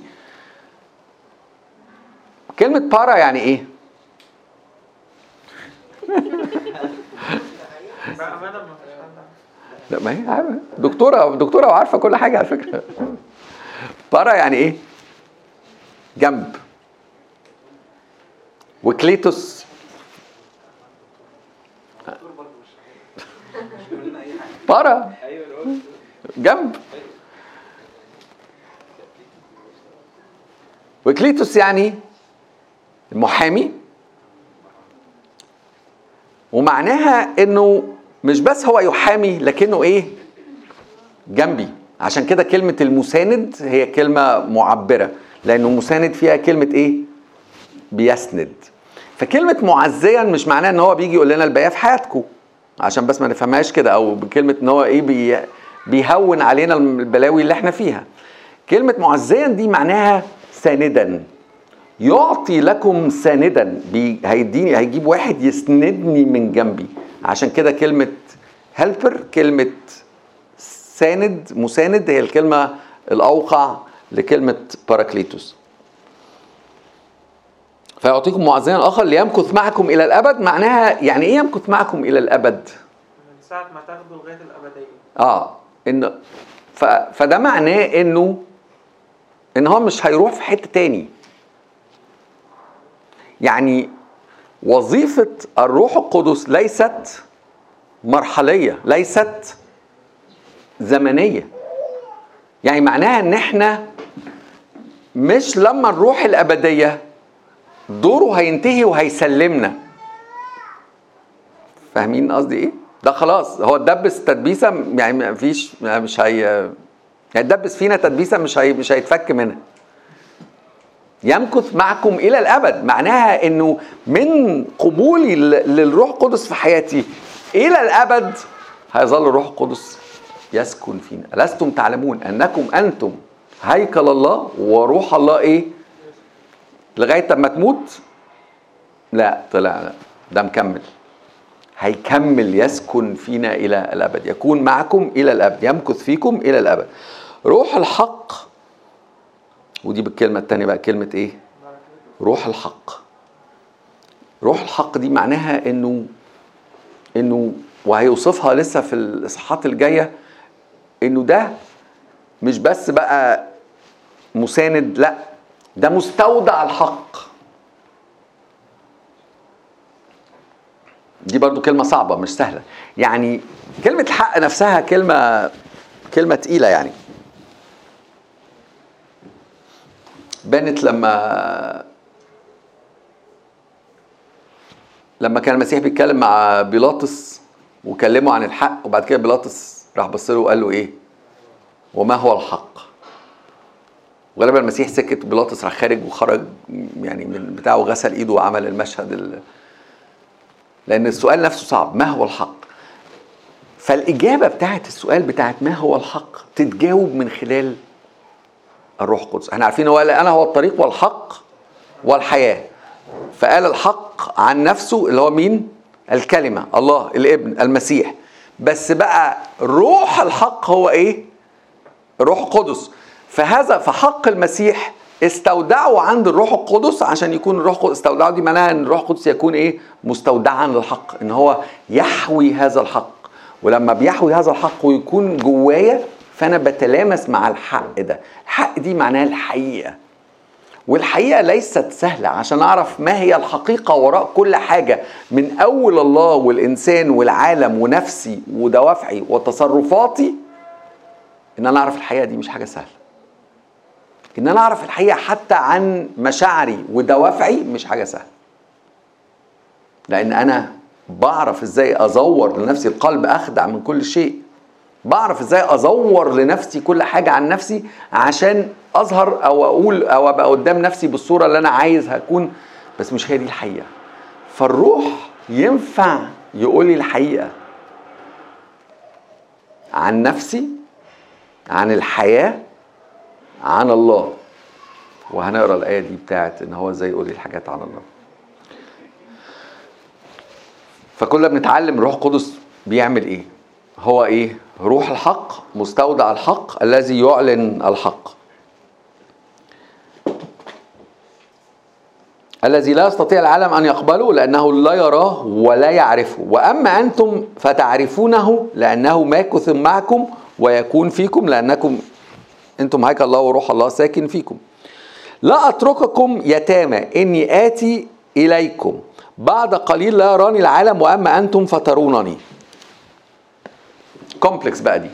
كلمة para يعني إيه؟ لا ما هي. دكتورة دكتورة وعارفة كل حاجة على فكرة بارا يعني إيه؟ جنب وكليتوس بارا جنب وكليتوس يعني المحامي. ومعناها إنه مش بس هو يحامي لكنه إيه؟ جنبي. عشان كده كلمة المساند هي كلمة معبرة لأنه مساند فيها كلمة إيه؟ بيسند. فكلمة معزيا مش معناها إن هو بيجي يقول لنا الباقية في حياتكم. عشان بس ما نفهمهاش كده أو بكلمة إن هو إيه بي بيهون علينا البلاوي اللي إحنا فيها. كلمة معزيا دي معناها ساندا. يعطي لكم ساندا. هيديني هيجيب واحد يسندني من جنبي. عشان كده كلمة helper كلمة ساند مساند هي الكلمة الأوقع لكلمة parakletos فيعطيكم معزيا آخر ليمكث معكم إلى الأبد. معناها يعني إيه يمكث معكم إلى الأبد؟ من ساعة ما تاخدوا لغاية الأبدية. آه إن ف... فده معناه انه إن هو مش هيروح في حتة تاني. يعني وظيفة الروح القدس ليست مرحلية ليست زمنية يعني معناها إن إحنا مش لما نروح الأبدية دوره هينتهي وهيسلمنا فاهمين قصدي إيه؟ ده خلاص هو اتدبس تدبيسة يعني ما فيش مش هي يعني اتدبس فينا تدبيسة مش هي مش هيتفك منها. يمكث معكم إلى الأبد. معناها إنه من قبولي للروح القدس في حياتي إلى الأبد هيظل الروح القدس يسكن فينا. ألستم تعلمون أنكم أنتم هيكل الله وروح الله إيه؟ لغاية ما تموت؟ لا طلع لا. ده مكمل. هيكمل يسكن فينا إلى الأبد. يكون معكم إلى الأبد يمكث فيكم إلى الأبد. روح الحق ودي بالكلمة التانية بقى كلمة إيه؟ روح الحق. روح الحق دي معناها إنه إنه وهيوصفها لسه في الإصحاحات الجاية إنه ده مش بس بقى مساند لا ده مستودع الحق. دي برضو كلمة صعبة مش سهلة. يعني كلمة الحق نفسها كلمة كلمة تقيلة يعني. بانت لما لما كان المسيح بيتكلم مع بيلاطس وكلمه عن الحق وبعد كده بيلاطس راح بص له وقال له إيه؟ وما هو الحق؟ وغالبا المسيح سكت بيلاطس راح خارج وخرج يعني من بتاعه غسل إيده وعمل المشهد ال... لأن السؤال نفسه صعب ما هو الحق؟ فالإجابة بتاعت السؤال بتاعت ما هو الحق تتجاوب من خلال الروح القدس. إحنا عارفين هو قال أنا هو الطريق والحق والحياة. فقال الحق عن نفسه اللي هو مين؟ الكلمة. الله الابن المسيح. بس بقى روح الحق هو إيه؟ الروح القدس. فهذا فحق المسيح استودعه عند الروح القدس عشان يكون الروح القدس. استودعه دي معناها إن الروح القدس يكون إيه؟ مستودعا للحق إن هو يحوي هذا الحق. ولما بيحوي هذا الحق ويكون جوايا فأنا بتلامس مع الحق ده. الحق دي معناها الحقيقة. والحقيقة ليست سهلة عشان أعرف ما هي الحقيقة وراء كل حاجة. من أول الله والإنسان والعالم ونفسي ودوافعي وتصرفاتي إن أنا أعرف الحقيقة دي مش حاجة سهلة. إن أنا أعرف الحقيقة حتى عن مشاعري ودوافعي مش حاجة سهلة. لأن أنا بعرف إزاي أزور لنفسي القلب أخدع من كل شيء. بعرف إزاي ازور لنفسي كل حاجة عن نفسي عشان أظهر أو أقول أو أبقى قدام نفسي بالصورة اللي أنا عايز هكون. بس مش هي دي الحقيقة. فالروح ينفع يقول لي الحقيقة عن نفسي عن الحياة عن الله. وهنقرأ الآية دي بتاعت إن هو إزاي يقول لي الحاجات عن الله. فكل بنتعلم الروح القدس بيعمل إيه؟ هو إيه؟ روح الحق مستودع الحق الذي يعلن الحق. الذي لا يستطيع العالم أن يقبله لأنه لا يراه ولا يعرفه. وأما أنتم فتعرفونه لأنه ماكث معكم ويكون فيكم لأنكم أنتم هيكل الله وروح الله ساكن فيكم. لا أترككم يتامى إني آتي إليكم. بعد قليل لا يراني العالم وأما أنتم فترونني. complex بقى دي.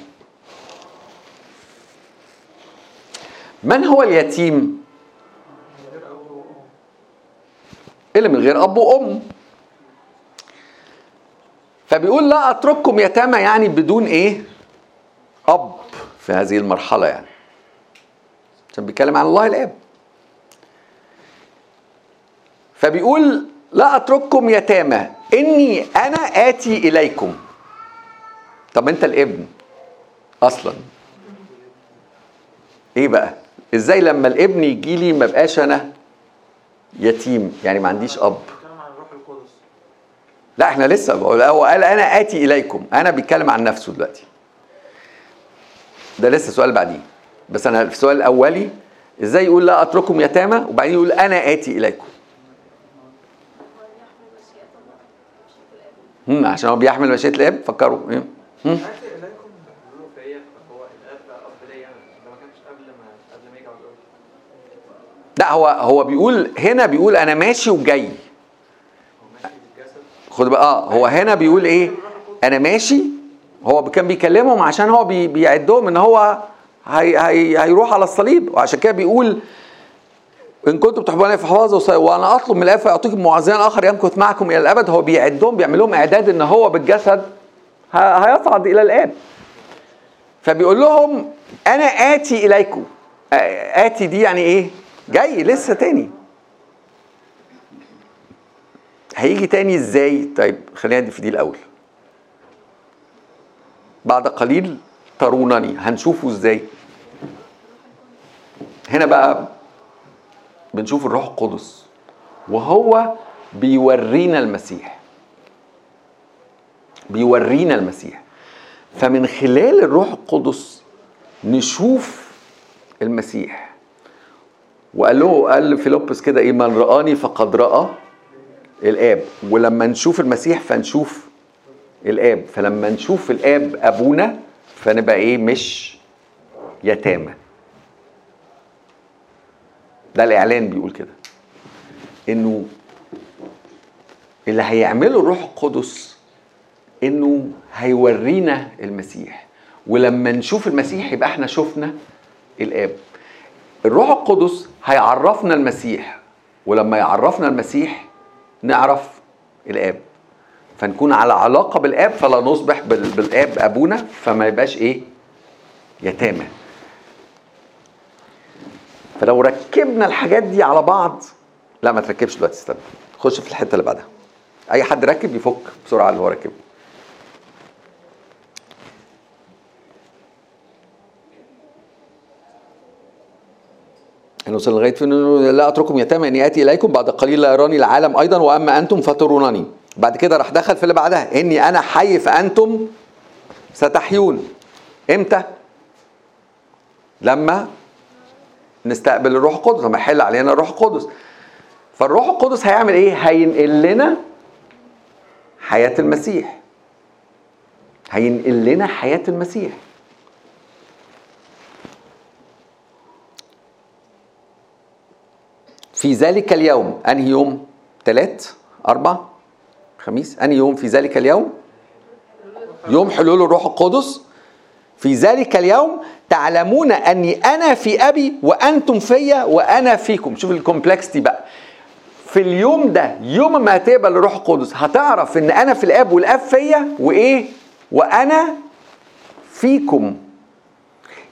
من هو اليتيم؟ اللي من غير أب وأم. فبيقول لا أترككم يتامى يعني بدون إيه؟ أب في هذه المرحلة يعني. عشان بيتكلم عن الله الآب. فبيقول لا أترككم يتامى. إني أنا آتي إليكم. طب انت الابن أصلا. إيه بقى؟ إزاي لما الابن يجي لي ما بقاش أنا يتيم؟ يعني ما عنديش اب. لا إحنا لسه بقول هو قال أنا آتي إليكم. أنا بيتكلم عن نفسه دلوقتي. ده لسه سؤال بعديه. بس أنا في السؤال الاولي إزاي يقول لا أترككم يتامى وبعدين يقول أنا آتي إليكم؟ عشان هو بيحمل مشيئة الإب. فكروا. إيه لا هو هو بيقول هنا بيقول أنا ماشي وجاي. خد بقى آه هو هنا بيقول إيه؟ أنا ماشي. هو كان بيكلمهم عشان هو بي بيعدهم إن هو هي هي هيروح على الصليب. وعشان كده بيقول إن كنتم فحفظوا وصي- وأنا أطلب من الاب فيعطيكم معزيا آخر يمكث معكم إلى الأبد. هو بيعدهم بيعمل لهم إعداد إن هو بالجسد. هيصعد إلى الاب فبيقول لهم أنا آتي إليكم. آتي دي يعني إيه؟ جاي لسه تاني. هيجي تاني إزاي؟ طيب خلينا في دي الأول. بعد قليل ترونني. هنشوفه إزاي. هنا بقى بنشوف الروح القدس. وهو بيورينا المسيح. بيورينا المسيح. فمن خلال الروح القدس نشوف المسيح. وقال له قال لفيلبس كده إيه من رآني فقد رأى الآب. ولما نشوف المسيح فنشوف الآب. فلما نشوف الآب أبونا فنبقى إيه مش يتامى. ده الإعلان بيقول كده. إنه اللي هيعمله الروح القدس إنه هيورينا المسيح. ولما نشوف المسيح يبقى إحنا شفنا الآب. الروح القدس هيعرفنا المسيح. ولما يعرفنا المسيح نعرف الآب. فنكون على علاقة بالآب فلا نصبح بال- بالآب أبونا فما يبقاش إيه؟ يتامى. فلو ركبنا الحاجات دي على بعض لا ما تركبش دلوقتي استنى. خش في الحتة اللي بعدها. أي حد ركب يفك بسرعة اللي هو راكبه. وصل لغاية فين؟ لا اترككم يتامى اني آتي إليكم بعد قليل لا يراني العالم أيضا وأما أنتم فترونني بعد كده راح دخل في اللي بعدها إني أنا حي فأنتم ستحيون. إمتى؟ لما نستقبل الروح القدس لما يحل علينا الروح القدس. فالروح القدس هيعمل إيه؟ هينقل لنا حياة المسيح. هينقل لنا حياة المسيح. في ذلك اليوم أنهي يوم؟ ثلاث أربع؟ خميس؟ أنهي يوم في ذلك اليوم؟ يوم حلول الروح القدس؟ في ذلك اليوم تعلمون أني أنا في أبي وأنتم فيا وأنا فيكم. شوف الكومبلكسيتي بقى. في اليوم ده يوم ما هتقبل الروح القدس هتعرف إن أنا في الآب والآب فيا وإيه؟ وأنا فيكم.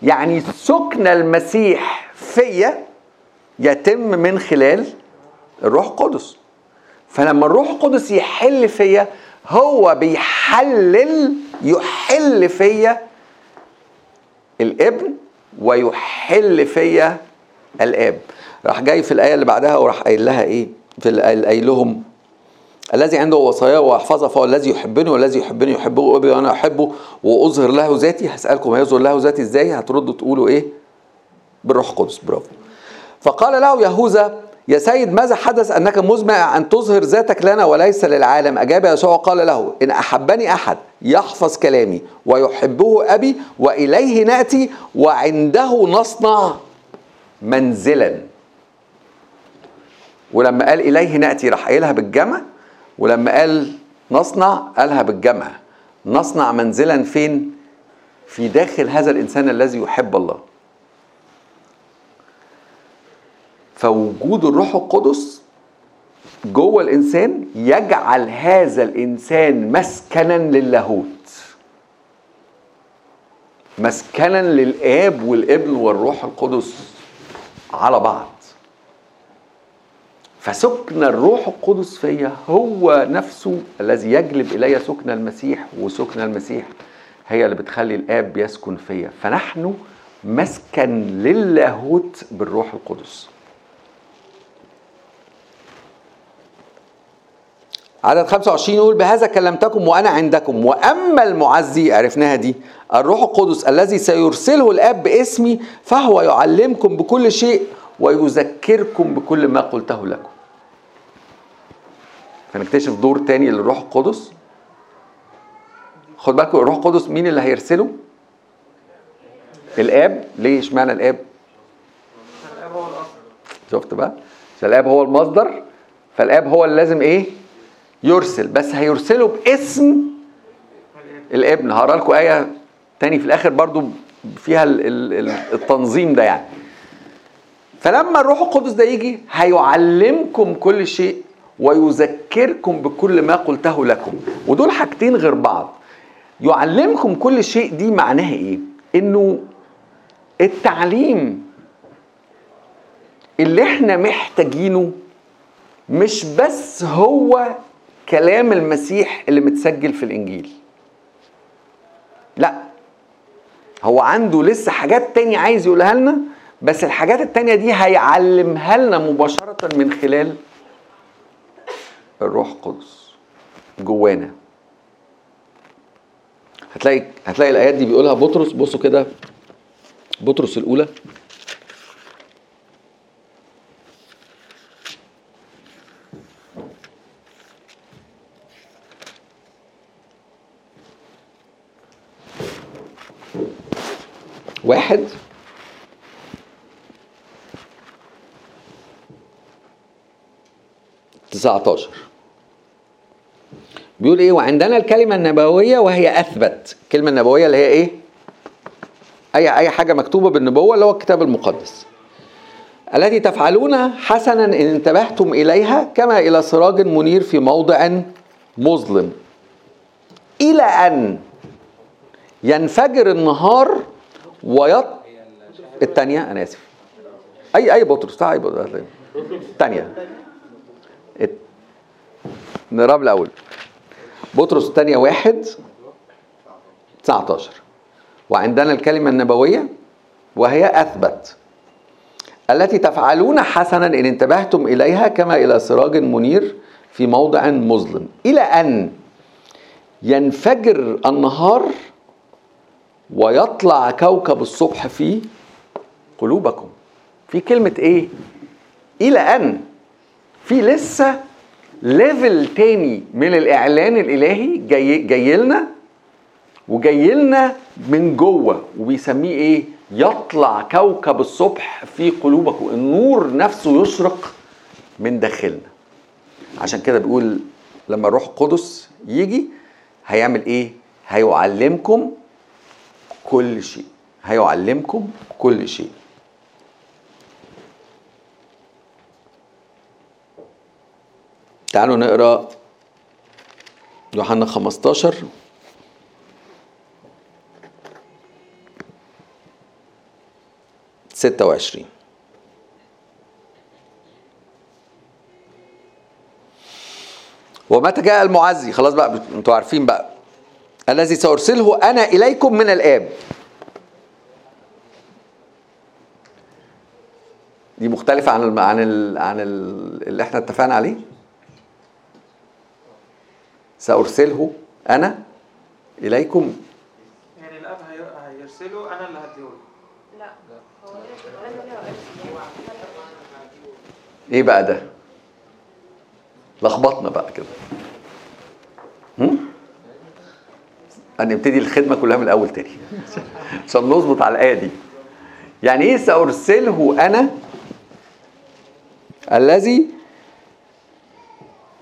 يعني سكن المسيح فيا يتم من خلال الروح القدس. فلما الروح القدس يحل فيا هو بيحلل يحل فيا الابن ويحل فيا الآب. راح جاي في الآية اللي بعدها وراح قايل لها إيه؟ في قايل لهم الذي عنده وصاياه واحفظها فهو الذي يحبني والذي يحبني يحبه ابي وأنا أحبه وأظهر له ذاتي. هسألكم هيظهر له ذاتي إزاي؟ هتردوا تقولوا إيه؟ بالروح القدس. برافو. فقال له يهوذا يا سيد ماذا حدث؟ أنك مزمع أن تظهر ذاتك لنا وليس للعالم. أجاب يسوع وقال له إن أحبني أحد يحفظ كلامي ويحبه أبي وإليه نأتي وعنده نصنع منزلا. ولما قال إليه نأتي راح قايلها بالجمع. ولما قال نصنع قالها بالجمع. نصنع منزلا فين؟ في داخل هذا الإنسان الذي يحب الله. فوجود الروح القدس جوه الإنسان يجعل هذا الإنسان مسكنا للاهوت. مسكنا للآب والابن والروح القدس على بعض. فسكن الروح القدس فيا هو نفسه الذي يجلب إلي سكن المسيح وسكن المسيح هي اللي بتخلي الآب يسكن فيا. فنحن مسكن للاهوت بالروح القدس. عدد 25 يقول بهذا كلمتكم وأنا عندكم وأما المعزي عرفناها دي الروح القدس الذي سيرسله الآب باسمي فهو يعلمكم بكل شيء ويذكركم بكل ما قلته لكم. فنكتشف دور تاني للروح القدس. خد بالكم الروح القدس مين اللي هيرسله؟ الآب. ليه؟ اشمعنى الآب؟ الاب هو الاصل شفت بقى؟ الآب هو المصدر. فالآب هو اللي لازم إيه؟ يرسل بس هيرسله باسم الاب الابن. هقرأ لكم آية تاني في الآخر برضو فيها ال- ال- ال- التنظيم ده يعني. فلما الروح القدس ده يجي هيعلمكم كل شيء ويذكركم بكل ما قلته لكم. ودول حاجتين غير بعض. يعلمكم كل شيء دي معناها إيه؟ إنه التعليم اللي إحنا محتاجينه مش بس هو كلام المسيح اللي متسجل في الإنجيل. لا. هو عنده لسه حاجات تانية عايز يقولها لنا بس الحاجات التانية دي هيعلمها لنا مباشرة من خلال الروح القدس جوانا. هتلاقي هتلاقي الآيات دي بيقولها بطرس بصوا كده بطرس الأولى. واحد. تسعتاشر. بيقول إيه؟ وعندنا الكلمة النبوية وهي أثبت. الكلمة النبوية اللي هي إيه؟ أي أي حاجة مكتوبة بالنبوة اللي هو الكتاب المقدس. التي تفعلون حسنا إن انتبهتم إليها كما إلى سراج منير في موضع مظلم. إلى أن ينفجر النهار ويط الثانية أنا آسف. أي أي بطرس أي بطرس. الثانية الت- نقرب الأول بطرس الثانية واحد 19 وعندنا الكلمة النبوية وهي أثبت. التي تفعلون حسنا إن انتبهتم إليها كما إلى سراج منير في موضع مظلم. إلى أن ينفجر النهار ويطلع كوكب الصبح في قلوبكم. في كلمة إيه؟ إلى أن. في لسه ليفل تاني من الإعلان الإلهي جاي جاي لنا وجاي لنا من جوه وبيسميه إيه؟ يطلع كوكب الصبح في قلوبكم. النور نفسه يشرق من داخلنا. عشان كده بيقول لما الروح القدس يجي هيعمل إيه؟ هيعلمكم كل شيء. هيعلمكم كل شيء. تعالوا نقرأ يوحنا 15 26 ومتى جاء المعزي؟ خلاص بقى أنتوا عارفين بقى. الذي سأرسله أنا إليكم من الآب. دي مختلفة عن الم... عن ال... عن ال... اللي إحنا اتفقنا عليه. سأرسله أنا إليكم. يعني الآب هي- هيرسله أنا اللي هديهوله. لا. إيه بقى ده؟ لخبطنا بقى كده. هم؟ هنبتدي الخدمة كلها من الأول تاني. عشان نظبط على الآية دي. يعني إيه سأرسله أنا؟ الذي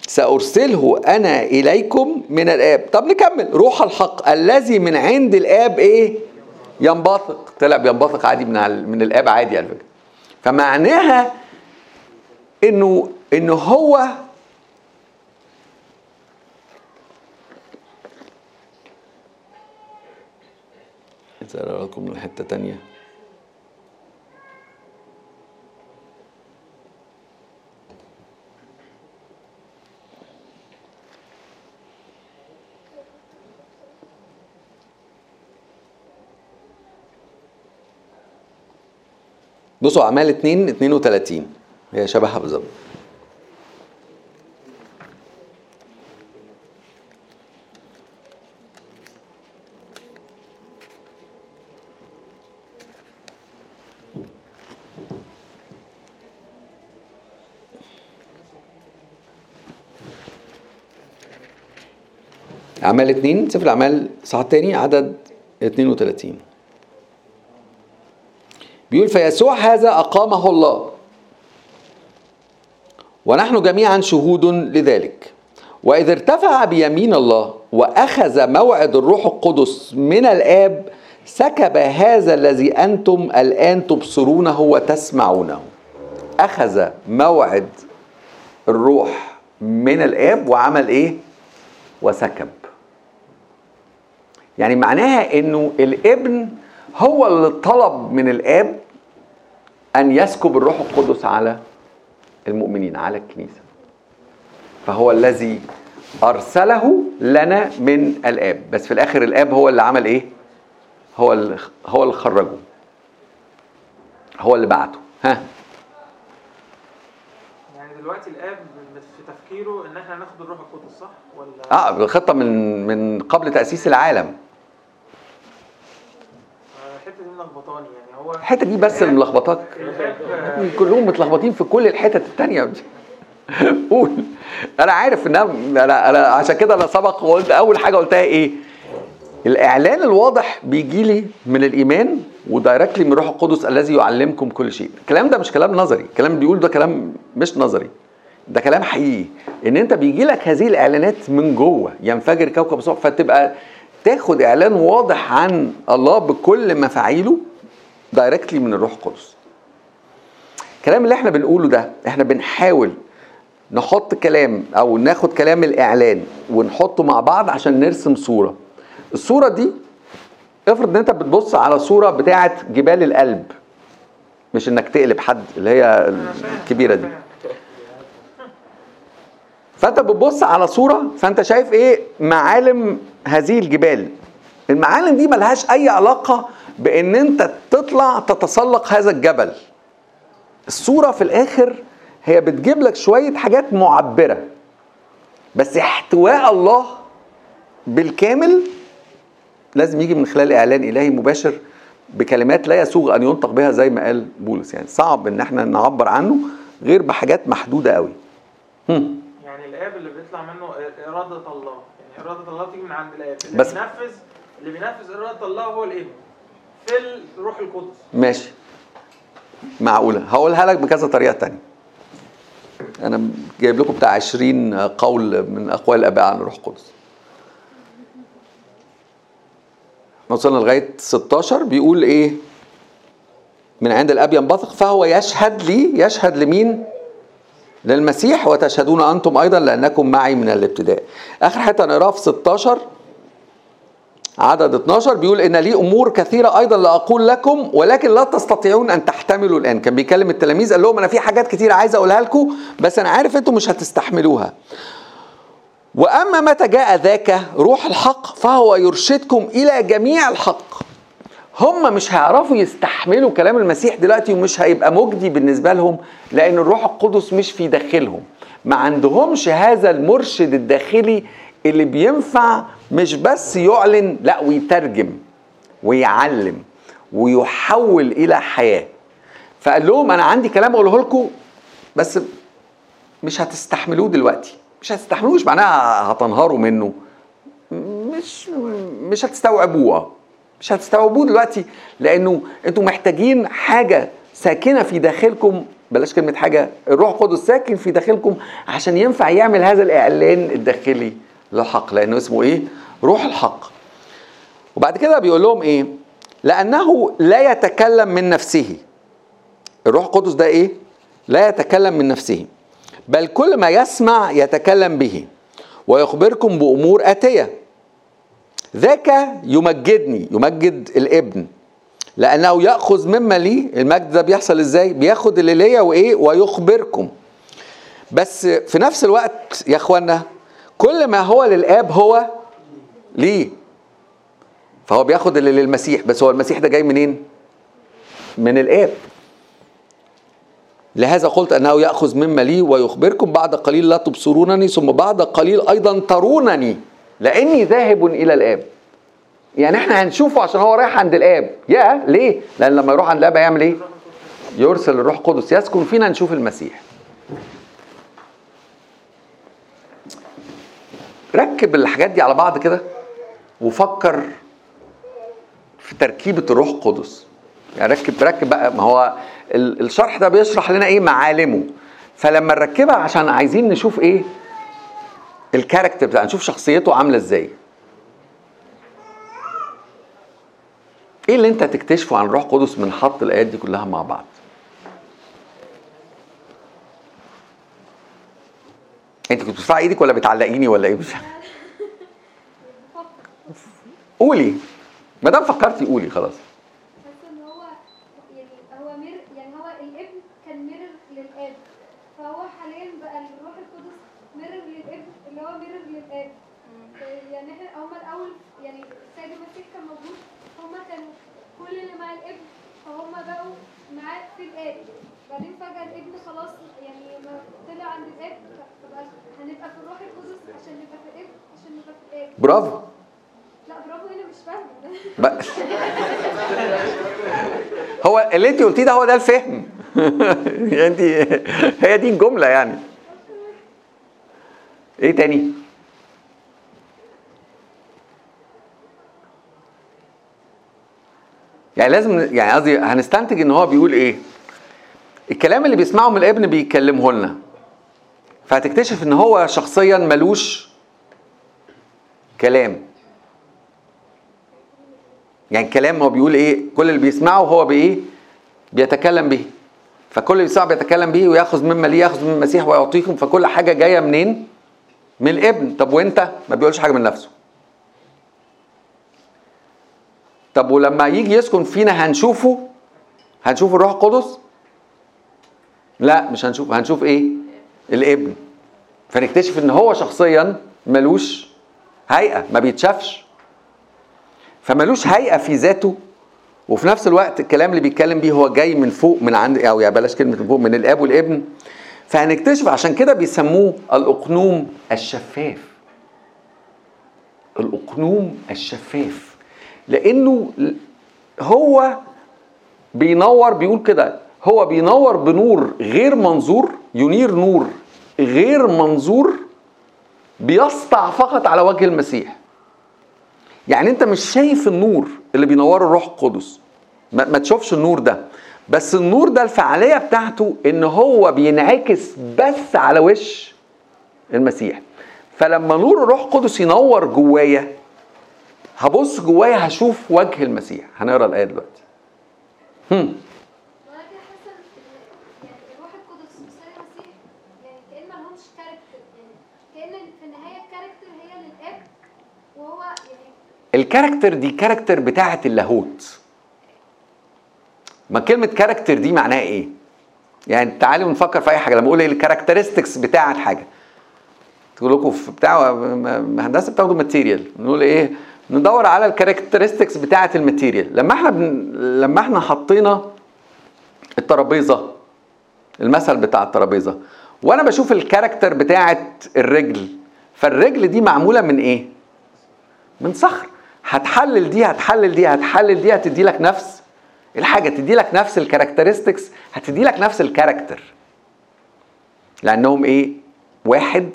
سأرسله أنا إليكم من الآب. طب نكمل. روح الحق. الذي من عند الآب إيه؟ ينبثق. طلع بينبثق عادي من من الآب عادي على فكرة. فمعناها إنه إنه هو سأراكم من حتة تانية. بصوا أعمال 2 32 هي شبهها بالظبط. أعمال 2 سفر الأعمال صح التاني عدد 32 بيقول فيسوع هذا أقامه الله. ونحن جميعا شهود لذلك. وإذ ارتفع بيمين الله وأخذ موعد الروح القدس من الآب سكب هذا الذي أنتم الآن تبصرونه وتسمعونه. أخذ موعد الروح من الآب وعمل إيه؟ وسكب. يعني معناها إنه الابن هو اللي طلب من الآب أن يسكب الروح القدس على المؤمنين على الكنيسة. فهو الذي أرسله لنا من الآب. بس في الآخر الآب هو اللي عمل إيه؟ هو اللي هو اللي خرجه. هو اللي بعته. ها؟ يعني دلوقتي الآب في تفكيره إن إحنا ناخد الروح القدس صح؟ ولا؟ آه الخطه من من قبل تأسيس العالم. الحتة دي ملخبطاني يعني. هو الحتة دي بس اللي ملخبطاك. كلهم متلخبطين في كل الحتت التانية. قول. أنا عارف انها أنا أنا عشان كده أنا سبق وقلت أول حاجة قلتها إيه؟ الإعلان الواضح بيجي لي من الايمان ودايركتلي من روح القدس الذي يعلمكم كل شيء. الكلام ده مش كلام نظري. الكلام اللي بيقول ده كلام مش نظري. ده كلام حقيقي. إن أنت بيجي لك هذه الإعلانات من جوه ينفجر كوكب الصبح فتبقى تاخد إعلان واضح عن الله بكل مفاعيله دايركتلي من الروح القدس. الكلام اللي إحنا بنقوله ده إحنا بنحاول نحط كلام أو ناخد كلام الإعلان ونحطه مع بعض عشان نرسم صورة. الصورة دي افرض إن أنت بتبص على صورة بتاعة جبال القلب مش إنك تقلب حد اللي هي الكبيرة دي. فانت بتبص على صورة فانت شايف إيه؟ معالم هذه الجبال. المعالم دي ملهاش أي علاقة بإن انت تطلع تتسلق هذا الجبل. الصورة في الآخر هي بتجيب لك شوية حاجات معبرة. بس احتواء الله بالكامل لازم يجي من خلال إعلان إلهي مباشر بكلمات لا يسوغ أن ينطق بها زي ما قال بولس. يعني صعب إن إحنا نعبر عنه غير بحاجات محدودة قوي هم. الاب اللي بيطلع منه إرادة الله. يعني إرادة الله تيجي من عند الاب. اللي بس- بينفذ اللي بينفذ إرادة الله هو الابن. في الروح القدس. ماشي. معقولة. هقولها لك بكذا طريقة تانية. أنا جايب لكم بتاع 20 قول من أقوال الآباء عن الروح القدس. وصلنا لغاية 16 بيقول إيه؟ من عند الأب ينبثق فهو يشهد لي يشهد لمين؟ للمسيح وتشهدون أنتم أيضا لأنكم معي من الابتداء. آخر حتة نقراها في 16 عدد 12 بيقول إن لي أمور كثيرة أيضا لا أقول لكم ولكن لا تستطيعون أن تحتملوا الآن. كان بيكلم التلاميذ قال لهم أنا في حاجات كتير عايز أقولها لكم بس أنا عارف أنتم مش هتستحملوها. وأما متى جاء ذاك روح الحق فهو يرشدكم إلى جميع الحق. هم مش هيعرفوا يستحملوا كلام المسيح دلوقتي ومش هيبقى مجدي بالنسبة لهم لأن الروح القدس مش في داخلهم. ما عندهمش هذا المرشد الداخلي اللي بينفع مش بس يعلن لا ويترجم ويعلم ويحول إلى حياة. فقال لهم أنا عندي كلام أقوله لكم بس مش هتستحملوه دلوقتي. مش هتستحملوه مش معناها هتنهاروا منه. مش مش هتستوعبوه. مش هتستوعبوه دلوقتي لأنه أنتوا محتاجين حاجة ساكنة في داخلكم. بلاش كلمة حاجة الروح القدس ساكن في داخلكم عشان ينفع يعمل هذا الإعلان الداخلي للحق. لأنه اسمه إيه؟ روح الحق. وبعد كده بيقول لهم إيه؟ لأنه لا يتكلم من نفسه. الروح القدس ده إيه؟ لا يتكلم من نفسه بل كل ما يسمع يتكلم به ويخبركم بأمور آتية. ذاك يمجدني يمجد الابن. لأنه يأخذ مما لي المجد ده بيحصل إزاي؟ بياخد اللي ليا وإيه؟ ويخبركم. بس في نفس الوقت يا إخوانا كل ما هو للآب هو ليه. فهو بياخد اللي للمسيح. بس هو المسيح ده جاي منين؟ من الآب. لهذا قلت أنه يأخذ مما لي ويخبركم. بعد قليل لا تبصرونني ثم بعد قليل أيضا ترونني. لاني ذاهب إلى الاب. يعني إحنا هنشوفه عشان هو رايح عند الاب. يا ليه؟ لأن لما يروح عند الاب هيعمل إيه؟ يرسل الروح القدس. يسكن فينا نشوف المسيح. ركب الحاجات دي على بعض كده وفكر في تركيبة الروح القدس. يعني ركب ركب بقى. ما هو ال- الشرح ده بيشرح لنا إيه؟ معالمه. فلما نركبها عشان عايزين نشوف إيه؟ الكاركتر بتاع نشوف شخصيته عاملة إزاي. إيه اللي أنت تكتشفه عن الروح القدس من حط الآيات دي كلها مع بعض؟ أنت كنت بترفعي إيدك ولا بتعلقيني ولا إيه؟ مش. قولي. ما دام فكرتي قولي خلاص بس ان هو يعني هو mirror يعني هو الابن كان mirror للاب فهو حاليا بقى الروح القدس mirror للابن اللي هو mirror للاب يعني إحنا هما الأول يعني السيد المسيح كان موجود هما كانوا كل اللي مع الابن فهم بقوا معاه في الآب. بعدين فجأة الابن خلاص يعني ما طلع عند الآب فبقى هنبقى في الروح القدس عشان نبقى في الآب عشان نبقى في الآب. برافو. لا برافو هنا مش فاهمة. بقى. هو اللي انت قلتيه ده هو ده الفهم. يعني انت هي دي الجملة يعني. إيه تاني؟ يعني لازم يعني قصدي هنستنتج إن هو بيقول إيه؟ الكلام اللي بيسمعه من الابن بيكلمه لنا. فهتكتشف إن هو شخصيا ملوش كلام. يعني الكلام هو بيقول إيه؟ كل اللي بيسمعه هو بإيه؟ بيتكلم به. فكل اللي بيسمعه بيتكلم به ويأخذ مما ليه يأخذ من المسيح ويعطيكم. فكل حاجة جاية منين؟ من الابن. طب وإنت؟ ما بيقولش حاجة من نفسه. طب ولما يجي يسكن فينا هنشوفه؟ هنشوف الروح القدس؟ لا مش هنشوف. هنشوف إيه؟ الابن. فنكتشف إن هو شخصيا ملوش هيئة ما بيتشافش. فملوش هيئة في ذاته. وفي نفس الوقت الكلام اللي بيتكلم بيه هو جاي من فوق من عند أو يعني بلاش كلمة من فوق من الآب والابن. فهنكتشف عشان كده بيسموه الأقنوم الشفاف. الأقنوم الشفاف. لأنه هو بينور بيقول كده هو بينور بنور غير منظور ينير نور غير منظور بيسطع فقط على وجه المسيح. يعني أنت مش شايف النور اللي بينوره الروح القدس. ما, ما تشوفش النور ده. بس النور ده الفعالية بتاعته إن هو بينعكس بس على وش المسيح. فلما نور الروح القدس ينور جوايا هبص جوايا هشوف وجه المسيح. هنقرأ الآية دلوقتي. هم. ال character دي character بتاعة اللاهوت. ما كلمة character دي معناها إيه؟ يعني تعالوا نفكر في أي حاجة. لما أقول إيه ال characteristics بتاعة حاجة تقول لكم في بتاع هندسة بتاخدوا material نقول إيه؟ ندور على ال characteristics بتاعة ال material. لما إحنا بن... لما إحنا حطينا الترابيزة المثل بتاع الترابيزة وأنا بشوف ال character بتاعة الرجل فالرجل دي معمولة من إيه؟ من صخر. هتحلل دي هتحلل دي هتحلل دي هتدي لك نفس الحاجة تدي لك نفس ال characteristics هتدي لك نفس ال character لأنهم إيه؟ واحد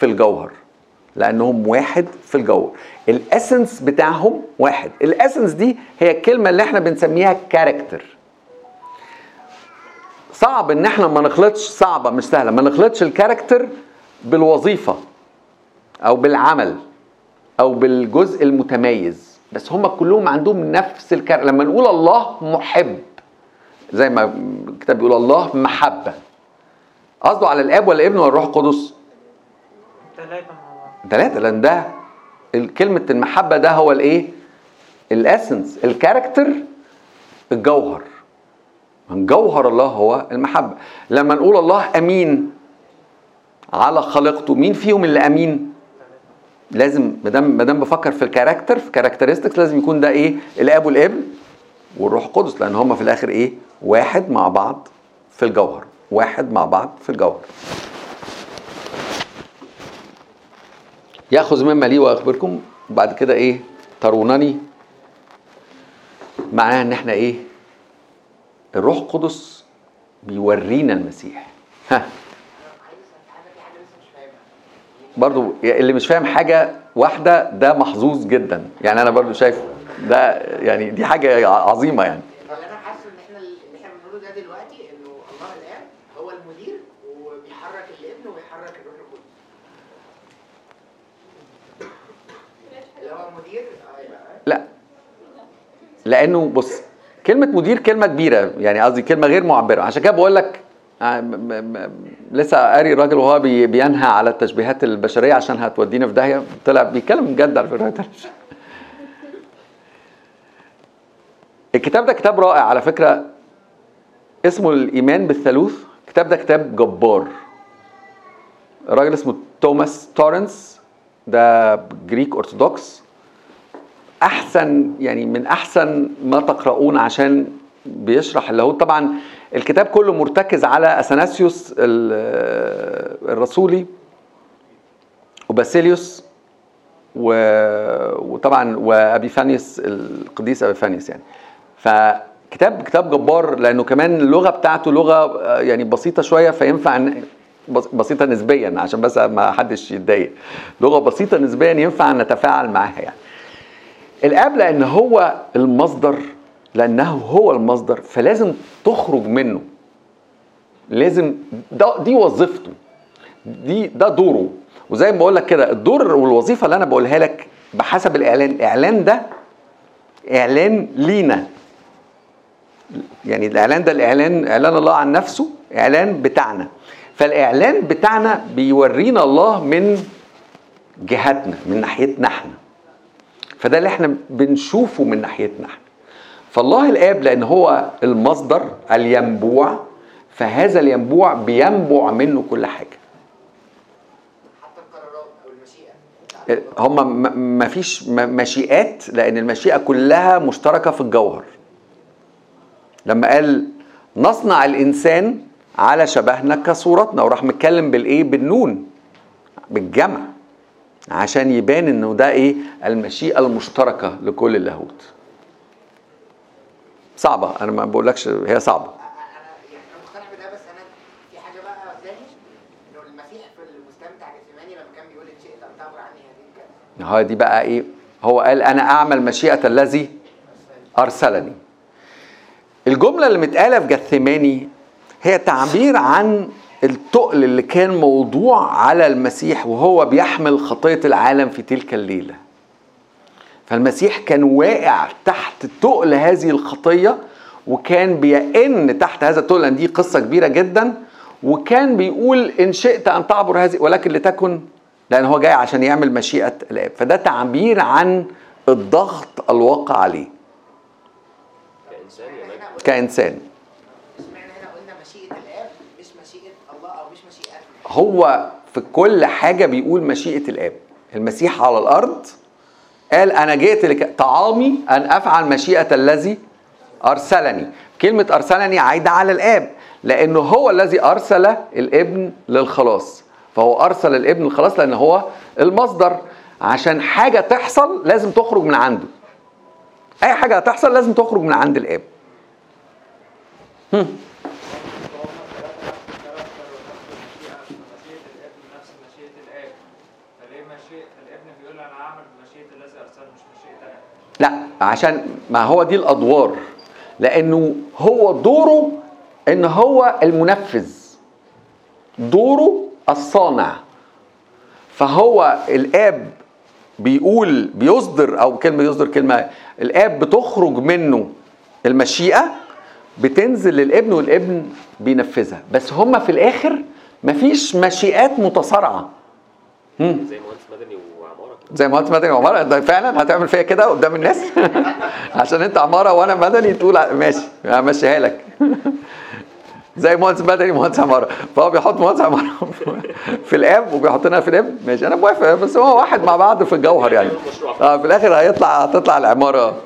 في الجوهر. لأنهم واحد في الجوهر ال essence بتاعهم واحد. ال essence دي هي الكلمة اللي إحنا بنسميها character صعب إن إحنا ما نخلطش صعبة مش سهلة. ما نخلطش ال character بالوظيفة أو بالعمل أو بالجزء المتميز. بس هم كلهم عندهم نفس ال character لما نقول الله محب زي ما الكتاب بيقول الله محبة. قصده على الآب ولا الابن ولا الروح القدس ثلاثة لأن ده كلمة المحبة ده هو الإيه؟ ال essence ال character الجوهر من جوهر الله هو المحبة لما نقول الله أمين على خلقته مين فيهم اللي أمين؟ لازم ما دام بفكر في ال character في characteristics لازم يكون ده إيه؟ الآب والابن والروح القدس لأن هم في الآخر إيه؟ واحد مع بعض في الجوهر واحد مع بعض في الجوهر ياخذ مما لي وأخبركم وبعد كده إيه؟ ترونني معناها إن إحنا إيه؟ الروح القدس بيورينا المسيح. ها. حاجة حاجة برضو اللي مش فاهم حاجة واحدة ده محظوظ جدا. يعني أنا برضو شايف ده يعني دي حاجة عظيمة يعني اللي أنا حاسه ان إحنا اللي إحنا بنقوله ده دلوقتي انه الله الاب هو المدير وبيحرك الابن وبيحرك الروح القدس يبقى لا. لأنه بص كلمة مدير كلمة كبيرة يعني قصدي كلمة غير معبرة. عشان كده بقول لك آه، لسه قاري الراجل وهو بي- بينهى على التشبيهات البشرية عشان هتودينا في داهية. طلع بيتكلم بجد على فكرة. الكتاب ده كتاب رائع على فكرة. اسمه الإيمان بالثالوث. الكتاب ده كتاب جبار. راجل اسمه توماس تورنس ده جريك أرثوذكس. أحسن يعني من أحسن ما تقرؤون عشان بيشرح اللي هو طبعا الكتاب كله مرتكز على أثناسيوس ال- الرسولي وباسيليوس وطبعا وأبيفانيوس القديس أبيفانيوس يعني. فكتاب كتاب جبار لأنه كمان اللغة بتاعته لغة يعني بسيطة شوية فينفع بس- بسيطة نسبيا عشان بس ما حدش يتضايق. لغة بسيطة نسبيا ينفع نتفاعل معاها يعني. الاب لأن هو المصدر لأنه هو المصدر فلازم تخرج منه. لازم ده دي وظيفته. دي ده دوره. وزي ما بقول لك كده الدور والوظيفة اللي أنا بقولها لك بحسب الإعلان. الإعلان ده إعلان لينا. يعني الإعلان ده الإعلان إعلان الله عن نفسه إعلان بتاعنا. فالإعلان بتاعنا بيورينا الله من جهتنا من ناحيتنا إحنا. فده اللي إحنا بنشوفه من ناحيتنا إحنا. فالله الآب لأن هو المصدر الينبوع فهذا الينبوع بينبع منه كل حاجة. حتى القرارات أو المشيئة. هم ما فيش مشيئات لأن المشيئة كلها مشتركة في الجوهر. لما قال نصنع الإنسان على شبهنا كصورتنا وراح متكلم بالإيه؟ بالنون بالجمع. عشان يبان إنه ده إيه؟ المشيئة المشتركة لكل اللاهوت. صعبة. أنا ما بقولكش هي صعبة. يعني هو دي بقى إيه؟ هو قال أنا أعمل مشيئة الذي أرسلني. الجملة اللي متقالة في جثماني هي تعبير عن التقل اللي كان موضوع على المسيح وهو بيحمل خطية العالم في تلك الليلة. فالمسيح كان واقع تحت تقل هذه الخطية وكان بيئن تحت هذا التقل لأن دي قصة كبيرة جدا. وكان بيقول إن شئت أن تعبر هذه ولكن لتكن لأن هو جاي عشان يعمل مشيئة الآب. فده تعبير عن الضغط الواقع عليه. كإنسان يا مجد كانسان اشمعنى هنا قلنا مشيئه الاب مش مشيئه الله أو مش مشيئتنا هو في كل حاجة بيقول مشيئة الآب. المسيح على الأرض قال أنا جئت لك طعامي أن أفعل مشيئة الذي أرسلني. كلمة أرسلني عايدة على الآب لأنه هو الذي أرسل الابن للخلاص. فهو أرسل الابن للخلاص لأن هو المصدر. عشان حاجة تحصل لازم تخرج من عنده. أي حاجة هتحصل لازم تخرج من عند الآب. مشيئة الابن نفس مشيئة الاب فليه مشيئة الابن بيقول أنا هعمل مشيئة الذي ارسله مش مشيئة الاب لا عشان ما هو دي الأدوار لأنه هو دوره إن هو المنفذ دوره الصانع. فهو الآب بيقول بيصدر أو كلمة يصدر كلمة الآب بتخرج منه المشيئة بتنزل للابن والابن بينفذها. بس هما في الآخر مفيش مشيئات متصارعة. زي مهندس مدني زي مهندس مدني وعمارة ده فعلا هتعمل فيا كده قدام الناس؟ عشان انت عمارة وأنا مدني تقول ماشي همشيها لك. زي مهندس مدني ومهندس عمارة. فهو بيحط مهندس عمارة في الآب وبيحطنا في الآب. ماشي أنا موافق بس هو واحد مع بعض في الجوهر يعني. آه في الآخر هيطلع هتطلع العمارة.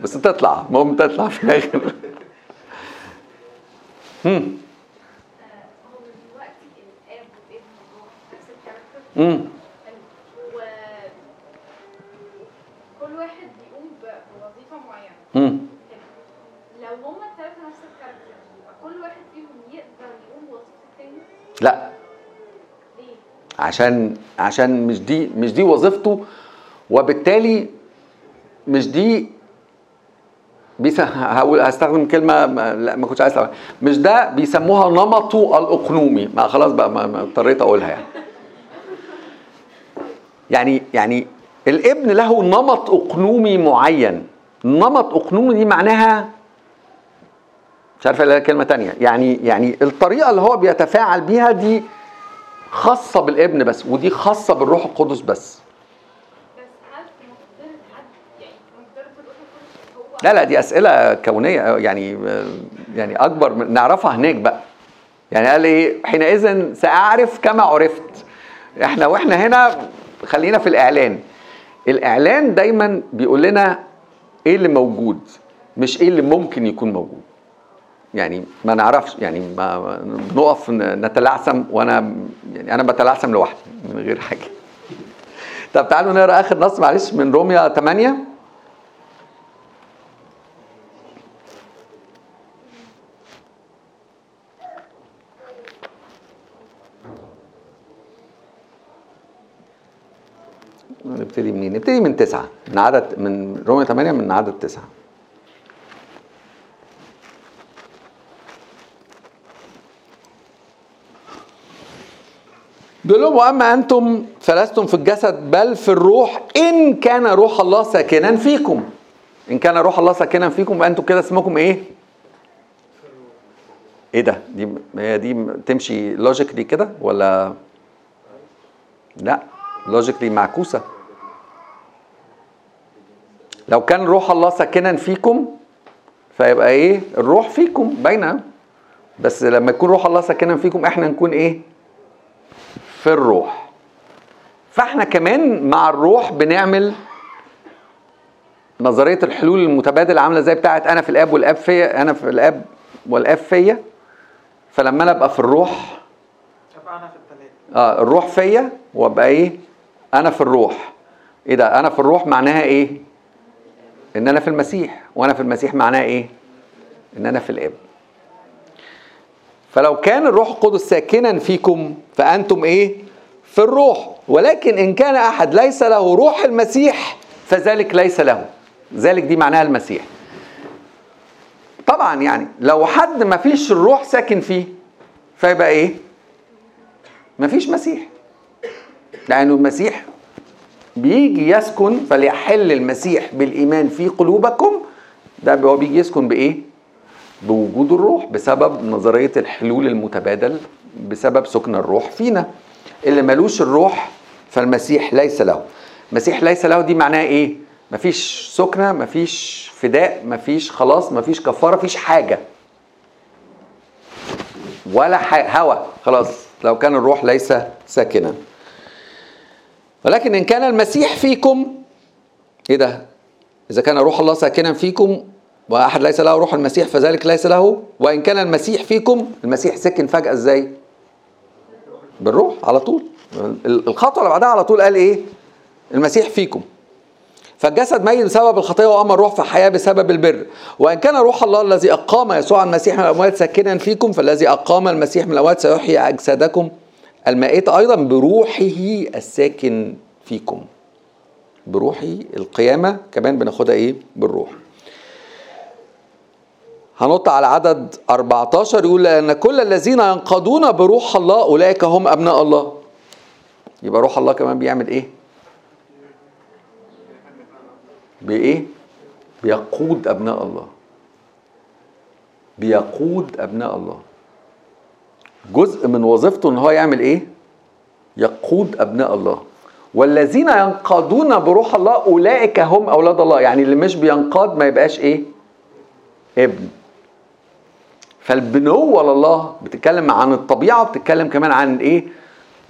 بس تطلع المهم تطلع في الآخر هم. هو دلوقتي الاب والابن والروح نفس ال character مم. و كل واحد بيقوم بوظيفة معينة مم. لو هما الثلاثه نفس ال character كل واحد فيهم يقدر يقوم بوظيفة التاني لا ليه؟ عشان عشان مش دي مش دي وظيفته وبالتالي مش دي بيس هقول هستخدم كلمة ما لا ما كنتش عايز. مش ده بيسموها نمطه الاقنومي ما خلاص بقى ما اضطريت أقولها يعني يعني يعني الابن له نمط أقنومي معين. نمط أقنومي دي معناها مش عارف الاقي كلمة تانية. يعني يعني الطريقة اللي هو بيتفاعل بيها دي خاصة بالابن بس ودي خاصة بالروح القدس بس. لا لا دي أسئلة كونية يعني يعني أكبر من نعرفها هناك بقى. يعني قال إيه؟ حينئذ سأعرف كما عرفت. إحنا وإحنا هنا خلينا في الإعلان. الإعلان دايما بيقول لنا إيه اللي موجود مش إيه اللي ممكن يكون موجود. يعني ما نعرفش يعني ما بنقف نتلعثم وأنا يعني أنا بتلعثم لوحدي من غير حاجة. طب تعالوا نقرأ آخر نص معلش من روميا 8 نبتدي منين؟ نبتدي من تسعة من عدد من رومية 8 من عدد تسعة بيقول لهم وأما أنتم فلستم في الجسد بل في الروح إن كان روح الله ساكنا فيكم إن كان روح الله ساكنا فيكم أنتم كده اسمكم إيه؟ إيه ده؟ دي هي دي تمشي logically كده ولا لا logically معكوسة لو كان روح الله ساكنا فيكم فيبقى إيه؟ الروح فيكم باينة؟ بس لما يكون روح الله ساكنا فيكم إحنا نكون إيه؟ في الروح. فإحنا كمان مع الروح بنعمل نظرية الحلول المتبادل عاملة زي بتاعه أنا في الآب والآب فيا أنا في الآب والآب فيا. فلما أنا أبقى في الروح أبقى أنا في الثلاثه آه الروح فيا وأبقى إيه؟ أنا في الروح. إيه ده؟ أنا في الروح معناها إيه؟ إن أنا في المسيح. وأنا في المسيح معناها إيه؟ إن أنا في الآب. فلو كان الروح القدس ساكنا فيكم فأنتم إيه؟ في الروح. ولكن إن كان أحد ليس له روح المسيح فذلك ليس له. ذلك دي معناها المسيح. طبعا يعني لو حد ما فيش الروح ساكن فيه فيبقى إيه؟ مفيش مسيح. لأنه المسيح بيجي يسكن فليحل المسيح بالإيمان في قلوبكم. ده هو بيجي يسكن بإيه؟ بوجود الروح بسبب نظرية الحلول المتبادل بسبب سكن الروح فينا. اللي ملوش الروح فالمسيح ليس له. المسيح ليس له دي معناها إيه؟ مفيش سكنة مفيش فداء مفيش خلاص مفيش كفارة مفيش حاجة. ولا ح- هوى خلاص. لو كان الروح ليس ساكنا. ولكن إن كان المسيح فيكم إيه ده؟ إذا كان روح الله ساكنا فيكم وأحد ليس له روح المسيح فذلك ليس له. وإن كان المسيح فيكم المسيح سكن فجأة إزاي؟ بالروح على طول. ال- الخطوة اللي بعدها على طول قال إيه؟ المسيح فيكم. فالجسد ميت بسبب الخطية واما الروح فحياه بسبب البر. وإن كان روح الله الذي أقام يسوع المسيح من الأموات ساكنا فيكم فالذي أقام المسيح من الأموات سيحيي أجسادكم. المائته أيضا بروحه الساكن فيكم. بروحه القيامة كمان بناخدها إيه؟ بالروح. هنط على عدد 14 يقول لأن كل الذين ينقضون بروح الله أولئك هم أبناء الله. يبقى روح الله كمان بيعمل إيه؟ بإيه؟ بيقود أبناء الله. بيقود أبناء الله. جزء من وظيفته إن هو يعمل إيه؟ يقود أبناء الله. والذين ينقادون بروح الله أولئك هم أولاد الله. يعني اللي مش بينقاد ما يبقاش إيه؟ ابن. فالبنوة لله بتتكلم عن الطبيعة وبتتكلم كمان عن إيه؟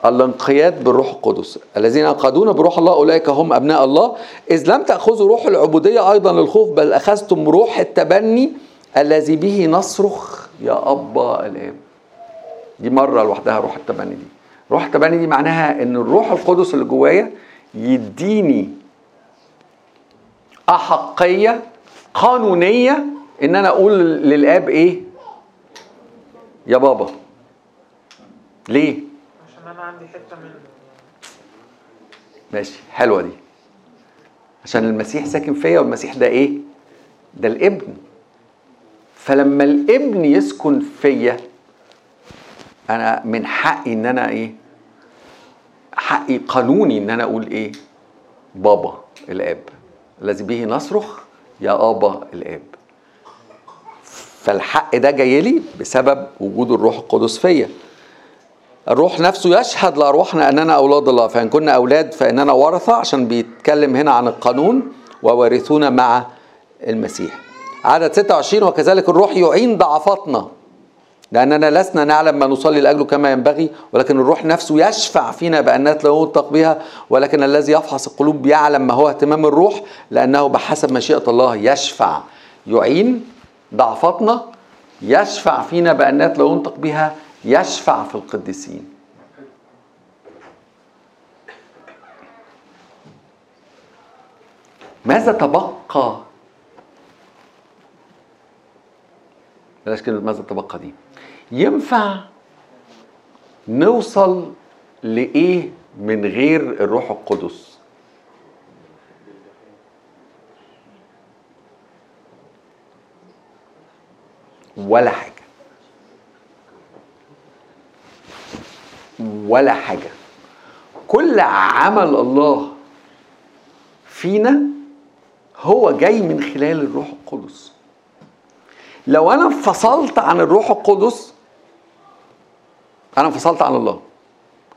الانقياد بالروح القدس. الذين ينقادون بروح الله أولئك هم أبناء الله. إذ لم تأخذوا روح العبودية أيضا للخوف بل أخذتم روح التبني الذي به نصرخ يا أبا الاب دي مرة لوحدها روح التبني دي. روح التبني دي معناها إن الروح القدس اللي جوايا يديني أحقية قانونية إن أنا أقول للآب إيه؟ يا بابا. ليه؟ عشان أنا عندي حتة منه ماشي حلوة دي. عشان المسيح ساكن فيا والمسيح ده إيه؟ ده الابن. فلما الابن يسكن فيا أنا من حقي إن أنا إيه؟ حقي قانوني إن أنا أقول إيه؟ بابا الآب. الذي به نصرخ يا آبا الآب. فالحق ده جاي لي بسبب وجود الروح القدس فيا. الروح نفسه يشهد لارواحنا أننا أولاد الله. فإن كنا أولاد فإننا ورثة عشان بيتكلم هنا عن القانون ووارثون مع المسيح. عدد 26 وكذلك الروح يعين ضعفاتنا. لأننا لسنا نعلم ما نصلي لأجله كما ينبغي ولكن الروح نفسه يشفع فينا بأنات لا ينطق بها ولكن الذي يفحص القلوب يعلم ما هو اهتمام الروح لأنه بحسب مشيئة الله يشفع. يعين ضعفاتنا يشفع فينا بأنات لا ينطق بها يشفع في القديسين. ماذا تبقى؟ بلاش كلمة ماذا تبقى دي. ينفع نوصل لإيه من غير الروح القدس؟ ولا حاجة. ولا حاجة. كل عمل الله فينا هو جاي من خلال الروح القدس. لو أنا انفصلت عن الروح القدس أنا انفصلت عن الله.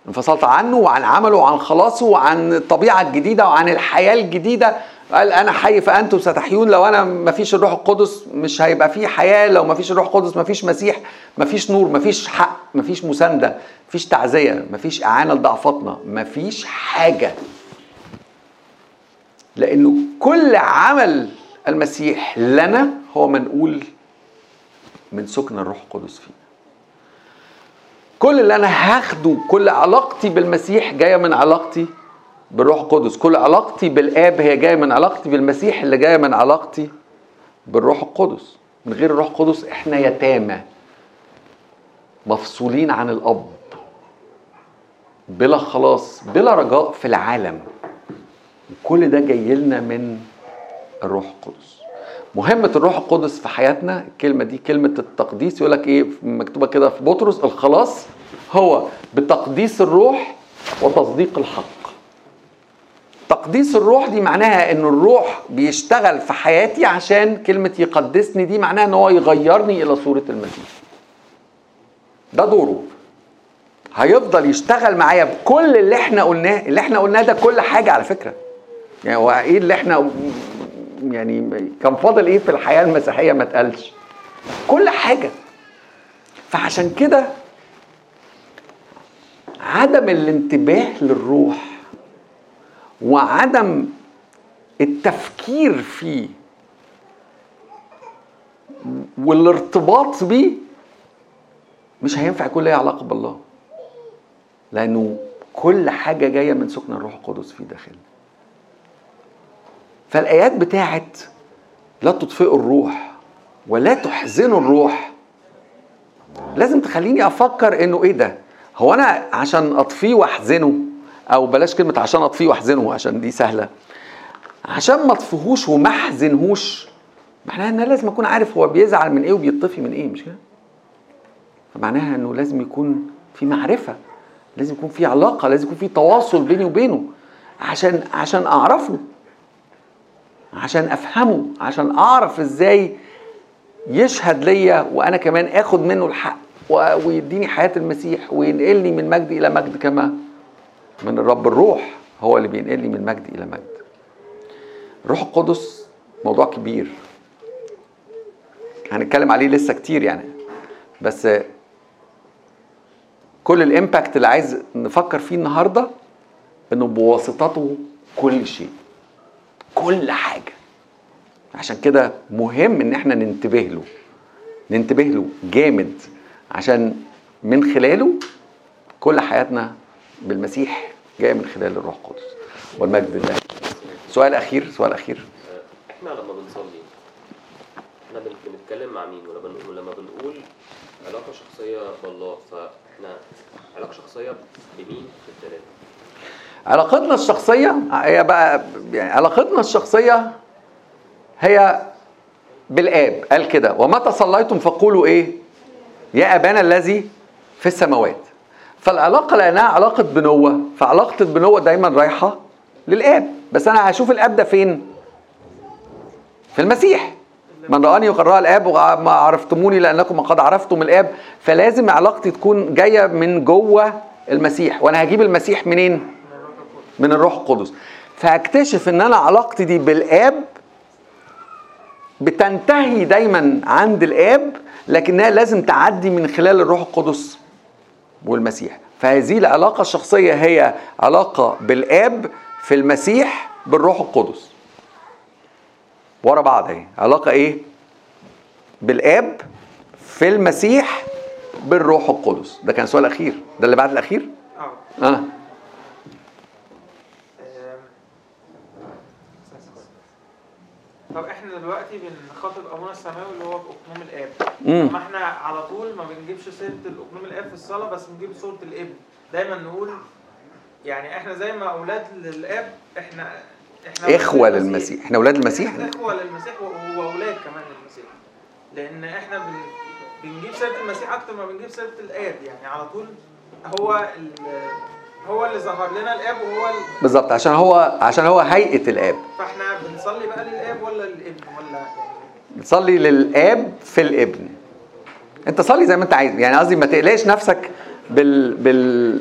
انفصلت عنه وعن عمله وعن خلاصه وعن الطبيعة الجديدة وعن الحياة الجديدة. قال أنا حي فأنتم ستحيون. لو أنا ما فيش الروح القدس مش هيبقى في حياة. لو ما فيش الروح القدس ما فيش مسيح ما فيش نور ما فيش حق ما فيش مساندة ما فيش تعزية ما فيش إعانة لضعفاتنا ما فيش حاجة. لأنه كل عمل المسيح لنا هو منقول من سكن الروح القدس فينا كل اللي أنا هاخده كل علاقتي بالمسيح جاية من علاقتي بالروح القدس. كل علاقتي بالآب هي جاية من علاقتي بالمسيح اللي جاية من علاقتي بالروح القدس. من غير الروح القدس إحنا يتامى مفصولين عن الأب. بلا خلاص بلا رجاء في العالم. كل ده جاي لنا من الروح القدس. مهمة الروح القدس في حياتنا الكلمة دي كلمة التقديس يقول لك إيه؟ مكتوبة كده في بطرس الخلاص هو بتقديس الروح وتصديق الحق. تقديس الروح دي معناها إن الروح بيشتغل في حياتي عشان كلمة يقدسني دي معناها إن هو يغيرني إلى صورة المسيح. ده دوره. هيفضل يشتغل معايا بكل اللي إحنا قلناه اللي إحنا قلناه ده كل حاجة على فكرة. يعني هو إيه اللي إحنا يعني كان فاضل إيه في الحياة المسيحية ما اتقالش. كل حاجة. فعشان كده عدم الانتباه للروح وعدم التفكير فيه والارتباط بيه مش هينفع يكون ليه علاقة بالله. لأنه كل حاجة جاية من سكن الروح القدس في داخلنا. فالآيات بتاعت لا تطفئوا الروح ولا تحزنوا الروح. لازم تخليني أفكر إنه إيه ده؟ هو أنا عشان أطفيه وأحزنه؟ أو بلاش كلمة عشان أطفيه وأحزنه عشان دي سهلة. عشان ما أطفيهوش وما أحزنهوش. معناها إن لازم أكون عارف هو بيزعل من إيه وبيطفي من إيه مش كده؟ فمعناها إنه لازم يكون في معرفة لازم يكون في علاقة لازم يكون في تواصل بيني وبينه. عشان عشان أعرفه. عشان افهمه عشان اعرف إزاي يشهد ليا وأنا كمان اخد منه الحق ويديني حياة المسيح وينقلني من مجد إلى مجد كما من الرب الروح هو اللي بينقلني من مجد إلى مجد. الروح القدس موضوع كبير. هنتكلم عليه لسه كتير يعني. بس كل الإمباكت اللي عايز نفكر فيه النهارده إنه بواسطته كل شيء. كل حاجة. عشان كده مهم إن إحنا ننتبه له ننتبه له جامد عشان من خلاله كل حياتنا بالمسيح جاية من خلال الروح القدس والمجد لله سؤال أخير سؤال أخير. إحنا لما بنصلي إحنا بن- بنتكلم مع مين؟ ولا بنقول لما بنقول علاقة شخصية بالله فإحنا علاقة شخصية بمين؟ في الثلاثة؟ علاقتنا الشخصية هي بقى يعني علاقتنا الشخصية هي بالآب قال كده ومتى صليتم فقولوا إيه؟ يا أبانا الذي في السماوات. فالعلاقة لأنها علاقة بنوة فعلاقة البنوة دايما رايحة للآب. بس أنا هشوف الآب ده فين؟ في المسيح. من رآني يقد رأى الآب وما عرفتموني لأنكم قد عرفتم الآب. فلازم علاقتي تكون جاية من جوه المسيح. وأنا هجيب المسيح منين؟ من الروح القدس. فهكتشف إن أنا علاقتي دي بالآب بتنتهي دايما عند الآب لكنها لازم تعدي من خلال الروح القدس والمسيح. فهذه العلاقة الشخصية هي علاقة بالآب في المسيح بالروح القدس. ورا بعض أهي. علاقة إيه؟ بالآب في المسيح بالروح القدس. ده كان السؤال الاخير ده اللي بعد الأخير؟ آه آه آم، طب إحنا دلوقتي بنخاطب ابونا السماوي اللي هو باقنوم الآب. ما إحنا على طول ما بنجيبش سيره الاقنوم الآب في الصلاة بس بنجيب صورة الإبن. دايما نقول يعني إحنا زي ما أولاد للاب إحنا إحنا إخوة أولاد للمسيح. إحنا أولاد المسيح. إخوة للمسيح وأولاد كمان للمسيح. لأن إحنا بن... بنجيب سيره المسيح أكتر ما بنجيب سيره الآب. يعني على طول هو ال... هو اللي ظهر لنا الآب وهو ال... بالظبط عشان هو عشان هو هيئة الآب. فاحنا بنصلي بقى للآب ولا للابن ولا يعني؟ صلي للآب في الابن. انت صلي زي ما انت عايز يعني قصدي ما تقلقش نفسك بال بال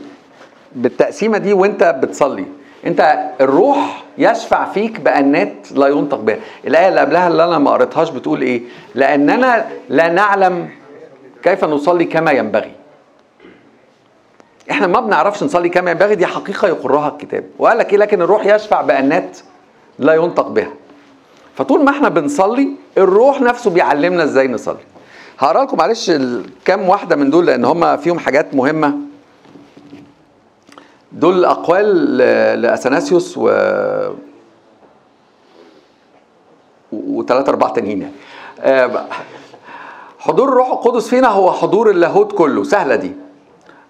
بالتقسيمة دي وانت بتصلي. انت الروح يشفع فيك بأنات لا ينطق بها. الآية اللي قبلها اللي أنا ما قريتهاش بتقول إيه؟ لأننا لا نعلم كيف نصلي كما ينبغي. إحنا ما بنعرفش نصلي كما ينبغي دي حقيقة يقرها الكتاب. وقال لك إيه؟ لكن الروح يشفع بأنات لا ينطق بها. فطول ما إحنا بنصلي الروح نفسه بيعلمنا إزاي نصلي. هقرأ لكم معلش كام واحدة من دول لأن هم فيهم حاجات مهمة. دول أقوال لأثناسيوس و وثلاثة أربعة تانيين يعني. آه،. حضور الروح القدس فينا هو حضور اللاهوت كله. سهلة دي.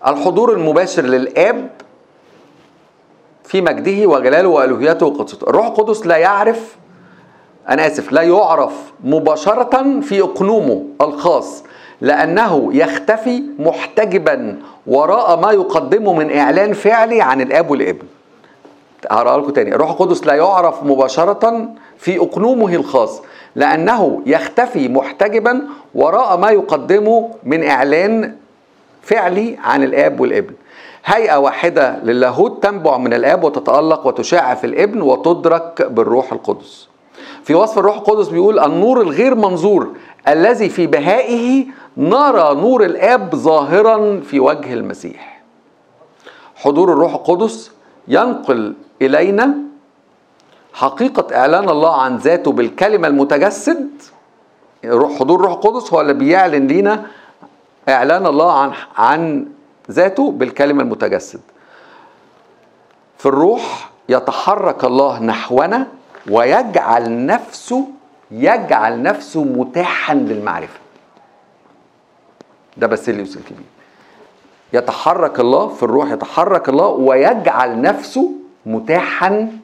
الحضور المباشر للآب في مجده وجلاله وألوهيته وقدسته. الروح القدس لا يعرف أنا آسف لا يعرف مباشرة في أقنومه الخاص لأنه يختفي محتجبا وراء ما يقدمه من إعلان فعلي عن الآب والابن. هقرأ لكم تاني. الروح القدس لا يعرف مباشرة في أقنومه الخاص لأنه يختفي محتجبا وراء ما يقدمه من إعلان فعلي عن الآب والابن. هيئة واحدة للاهوت تنبع من الآب وتتألق وتشع في الابن وتدرك بالروح القدس. في وصف الروح القدس بيقول النور الغير منظور الذي في بهائه نرى نور الآب ظاهرا في وجه المسيح. حضور الروح القدس ينقل إلينا حقيقة إعلان الله عن ذاته بالكلمة المتجسد. حضور الروح القدس هو اللي بيعلن لينا إعلان الله عن عن ذاته بالكلمة المتجسد. في الروح يتحرك الله نحونا ويجعل نفسه يجعل نفسه متاحا للمعرفة. ده باسيليوس الكبير يتحرك الله في الروح يتحرك الله ويجعل نفسه متاحا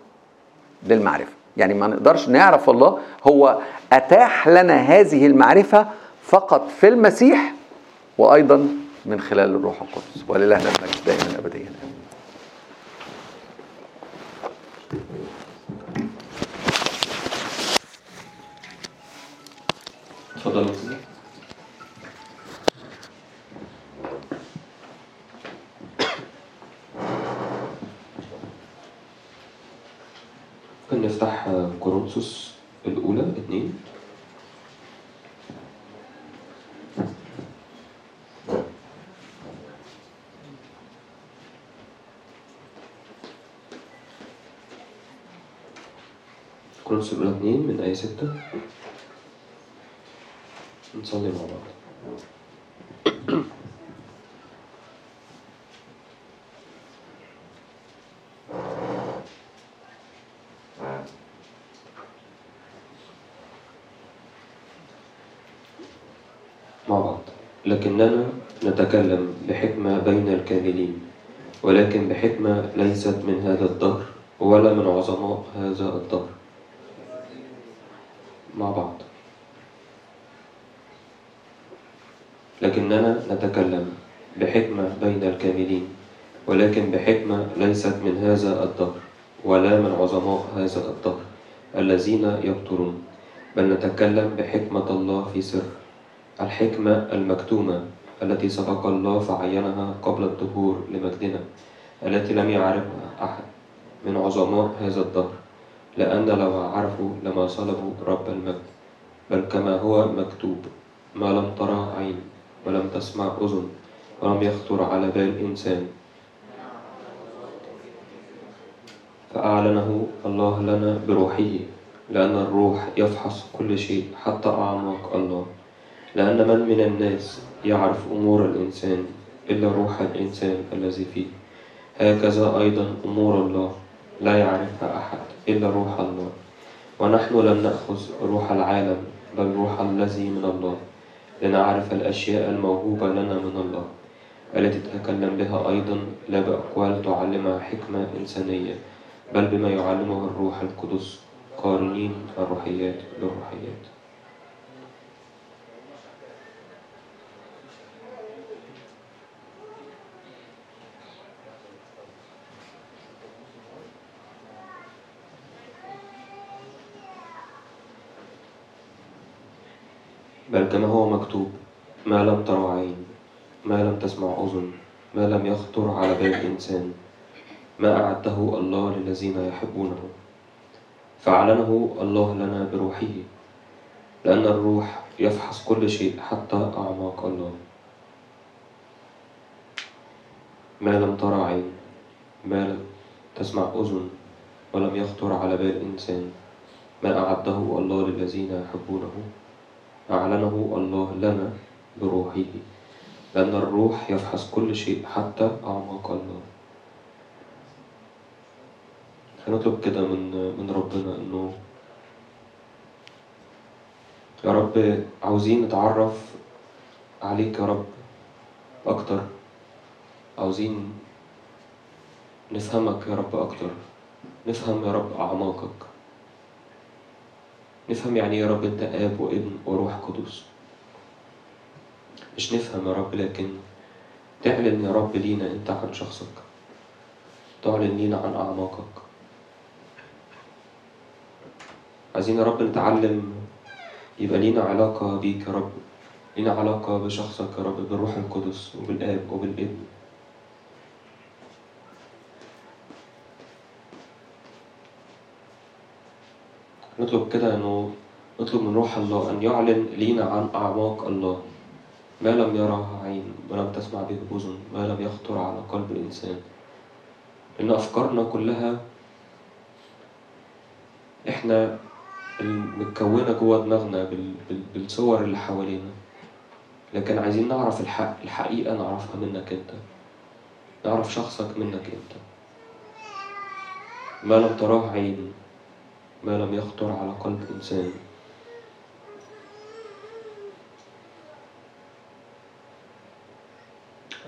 للمعرفة. يعني ما نقدرش نعرف الله هو أتاح لنا هذه المعرفة فقط في المسيح وأيضا من خلال الروح القدس. ولله المجد دائما أبديا. أستاذ. ممكن نفتح كورنثوس الأولى اتنين كورنثوس الأولى اتنين من آية ستة نصلي مع بعض مع بعض لكننا نتكلم بحكمة بين الكاملين ولكن بحكمة ليست من هذا الدهر ولا من عظماء هذا الدهر. مع بعض. لكننا نتكلم بحكمة بين الكاملين ولكن بحكمة ليست من هذا الدهر ولا من عظماء هذا الدهر الذين يبطلون بل نتكلم بحكمة الله في سر الحكمة المكتومة التي سبق الله فعينها قبل الظهور لمجدنا التي لم يعرفها أحد من عظماء هذا الدهر. لأن لو عرفوا لما صلبوا رب المجد بل كما هو مكتوب ما لم ترى عين ولم تسمع أذن ولم يخطر على بال إنسان. فأعلنه الله لنا بروحه لأن الروح يفحص كل شيء حتى أعماق الله. لأن من من الناس يعرف أمور الإنسان إلا روح الإنسان الذي فيه؟ هكذا أيضا أمور الله. لا يعرفها أحد إلا روح الله. ونحن لم نأخذ روح العالم بل روح الذي من الله. لنعرف الأشياء الموهوبة لنا من الله التي تتكلم بها أيضا لا بأقوال تعلمها حكمة إنسانية بل بما يعلمه الروح القدس قارنين الروحيات بالروحيات. بل كما هو مكتوب ما لم تر عين ما لم تسمع أذن ما لم يخطر على بال إنسان ما أعده الله للذين يحبونه. فأعلنه الله لنا بروحه لأن الروح يفحص كل شيء حتى أعماق الله. ما لم ترى عين ما لم تسمع أذن ولم يخطر على بال إنسان ما أعده الله للذين يحبونه. أعلنه الله لنا بروحه لأن الروح يفحص كل شيء حتى أعماق الله. هنطلب كده من من ربنا إنه يا رب عاوزين نتعرف عليك يا رب أكتر. عاوزين نفهمك يا رب أكتر. نفهم يا رب أعماقك. نفهم يعني يا رب أنت آب وإبن وروح قدس مش نفهم يا رب لكن تعلن يا رب لينا أنت عن شخصك. تعلن لينا عن أعماقك. عايزين يا رب نتعلم يبقى لينا علاقة بيك يا رب. لينا علاقة بشخصك يا رب بالروح القدس وبالآب وبالإبن. نطلب كده إنه نطلب من روح الله أن يعلن لينا عن أعماق الله. ما لم يره عين ولم تسمع به أذن ما لم يخطر على قلب إنسان إن أفكارنا كلها إحنا متكونة جوه دماغنا بال- بال- بالصور اللي حوالينا. لكن عايزين نعرف الحق الحقيقة نعرفها منك أنت. نعرف شخصك منك أنت. ما لم تراه عين ما لم يخطر على قلب إنسان.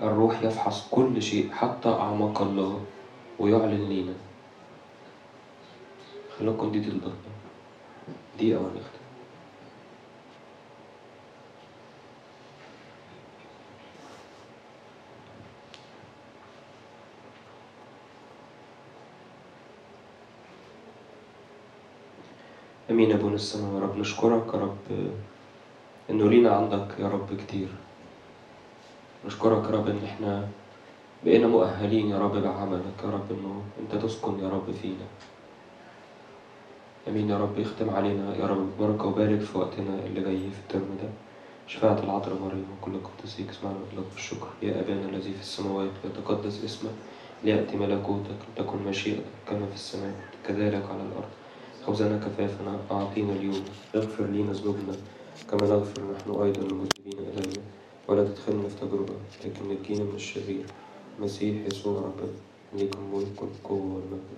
الروح يفحص كل شيء حتى أعماق الله ويعلن لينا. خليكم دي تلقى دقيقة ونختم أمين يا أبونا السماء يا رب نشكرك يا رب إنه لينا عندك يا رب كتير. نشكرك يا رب إن إحنا بقينا مؤهلين يا رب بعملك يا رب إنه أنت تسكن يا رب فينا. أمين يا رب يختم علينا يا رب بركه وبارك في وقتنا اللي جاي في الترم ده. شفاعة العذراء مريم وكل قدسيك اسمعنا لك بالشكر يا أبانا الذي في السماوات يتقدس اسمك ليأتي ملكوتك تكن مشيئتك كما في السماء كذلك على الأرض. خبزنا كفافنا أعطينا اليوم. اغفر لنا ذنوبنا كما نغفر نحن أيضا المذنبين إلينا. ولا تدخلنا في تجربة لكن نجينا من الشرير. مسيح يسوع ربنا ليكم ملك والقوة والمجد.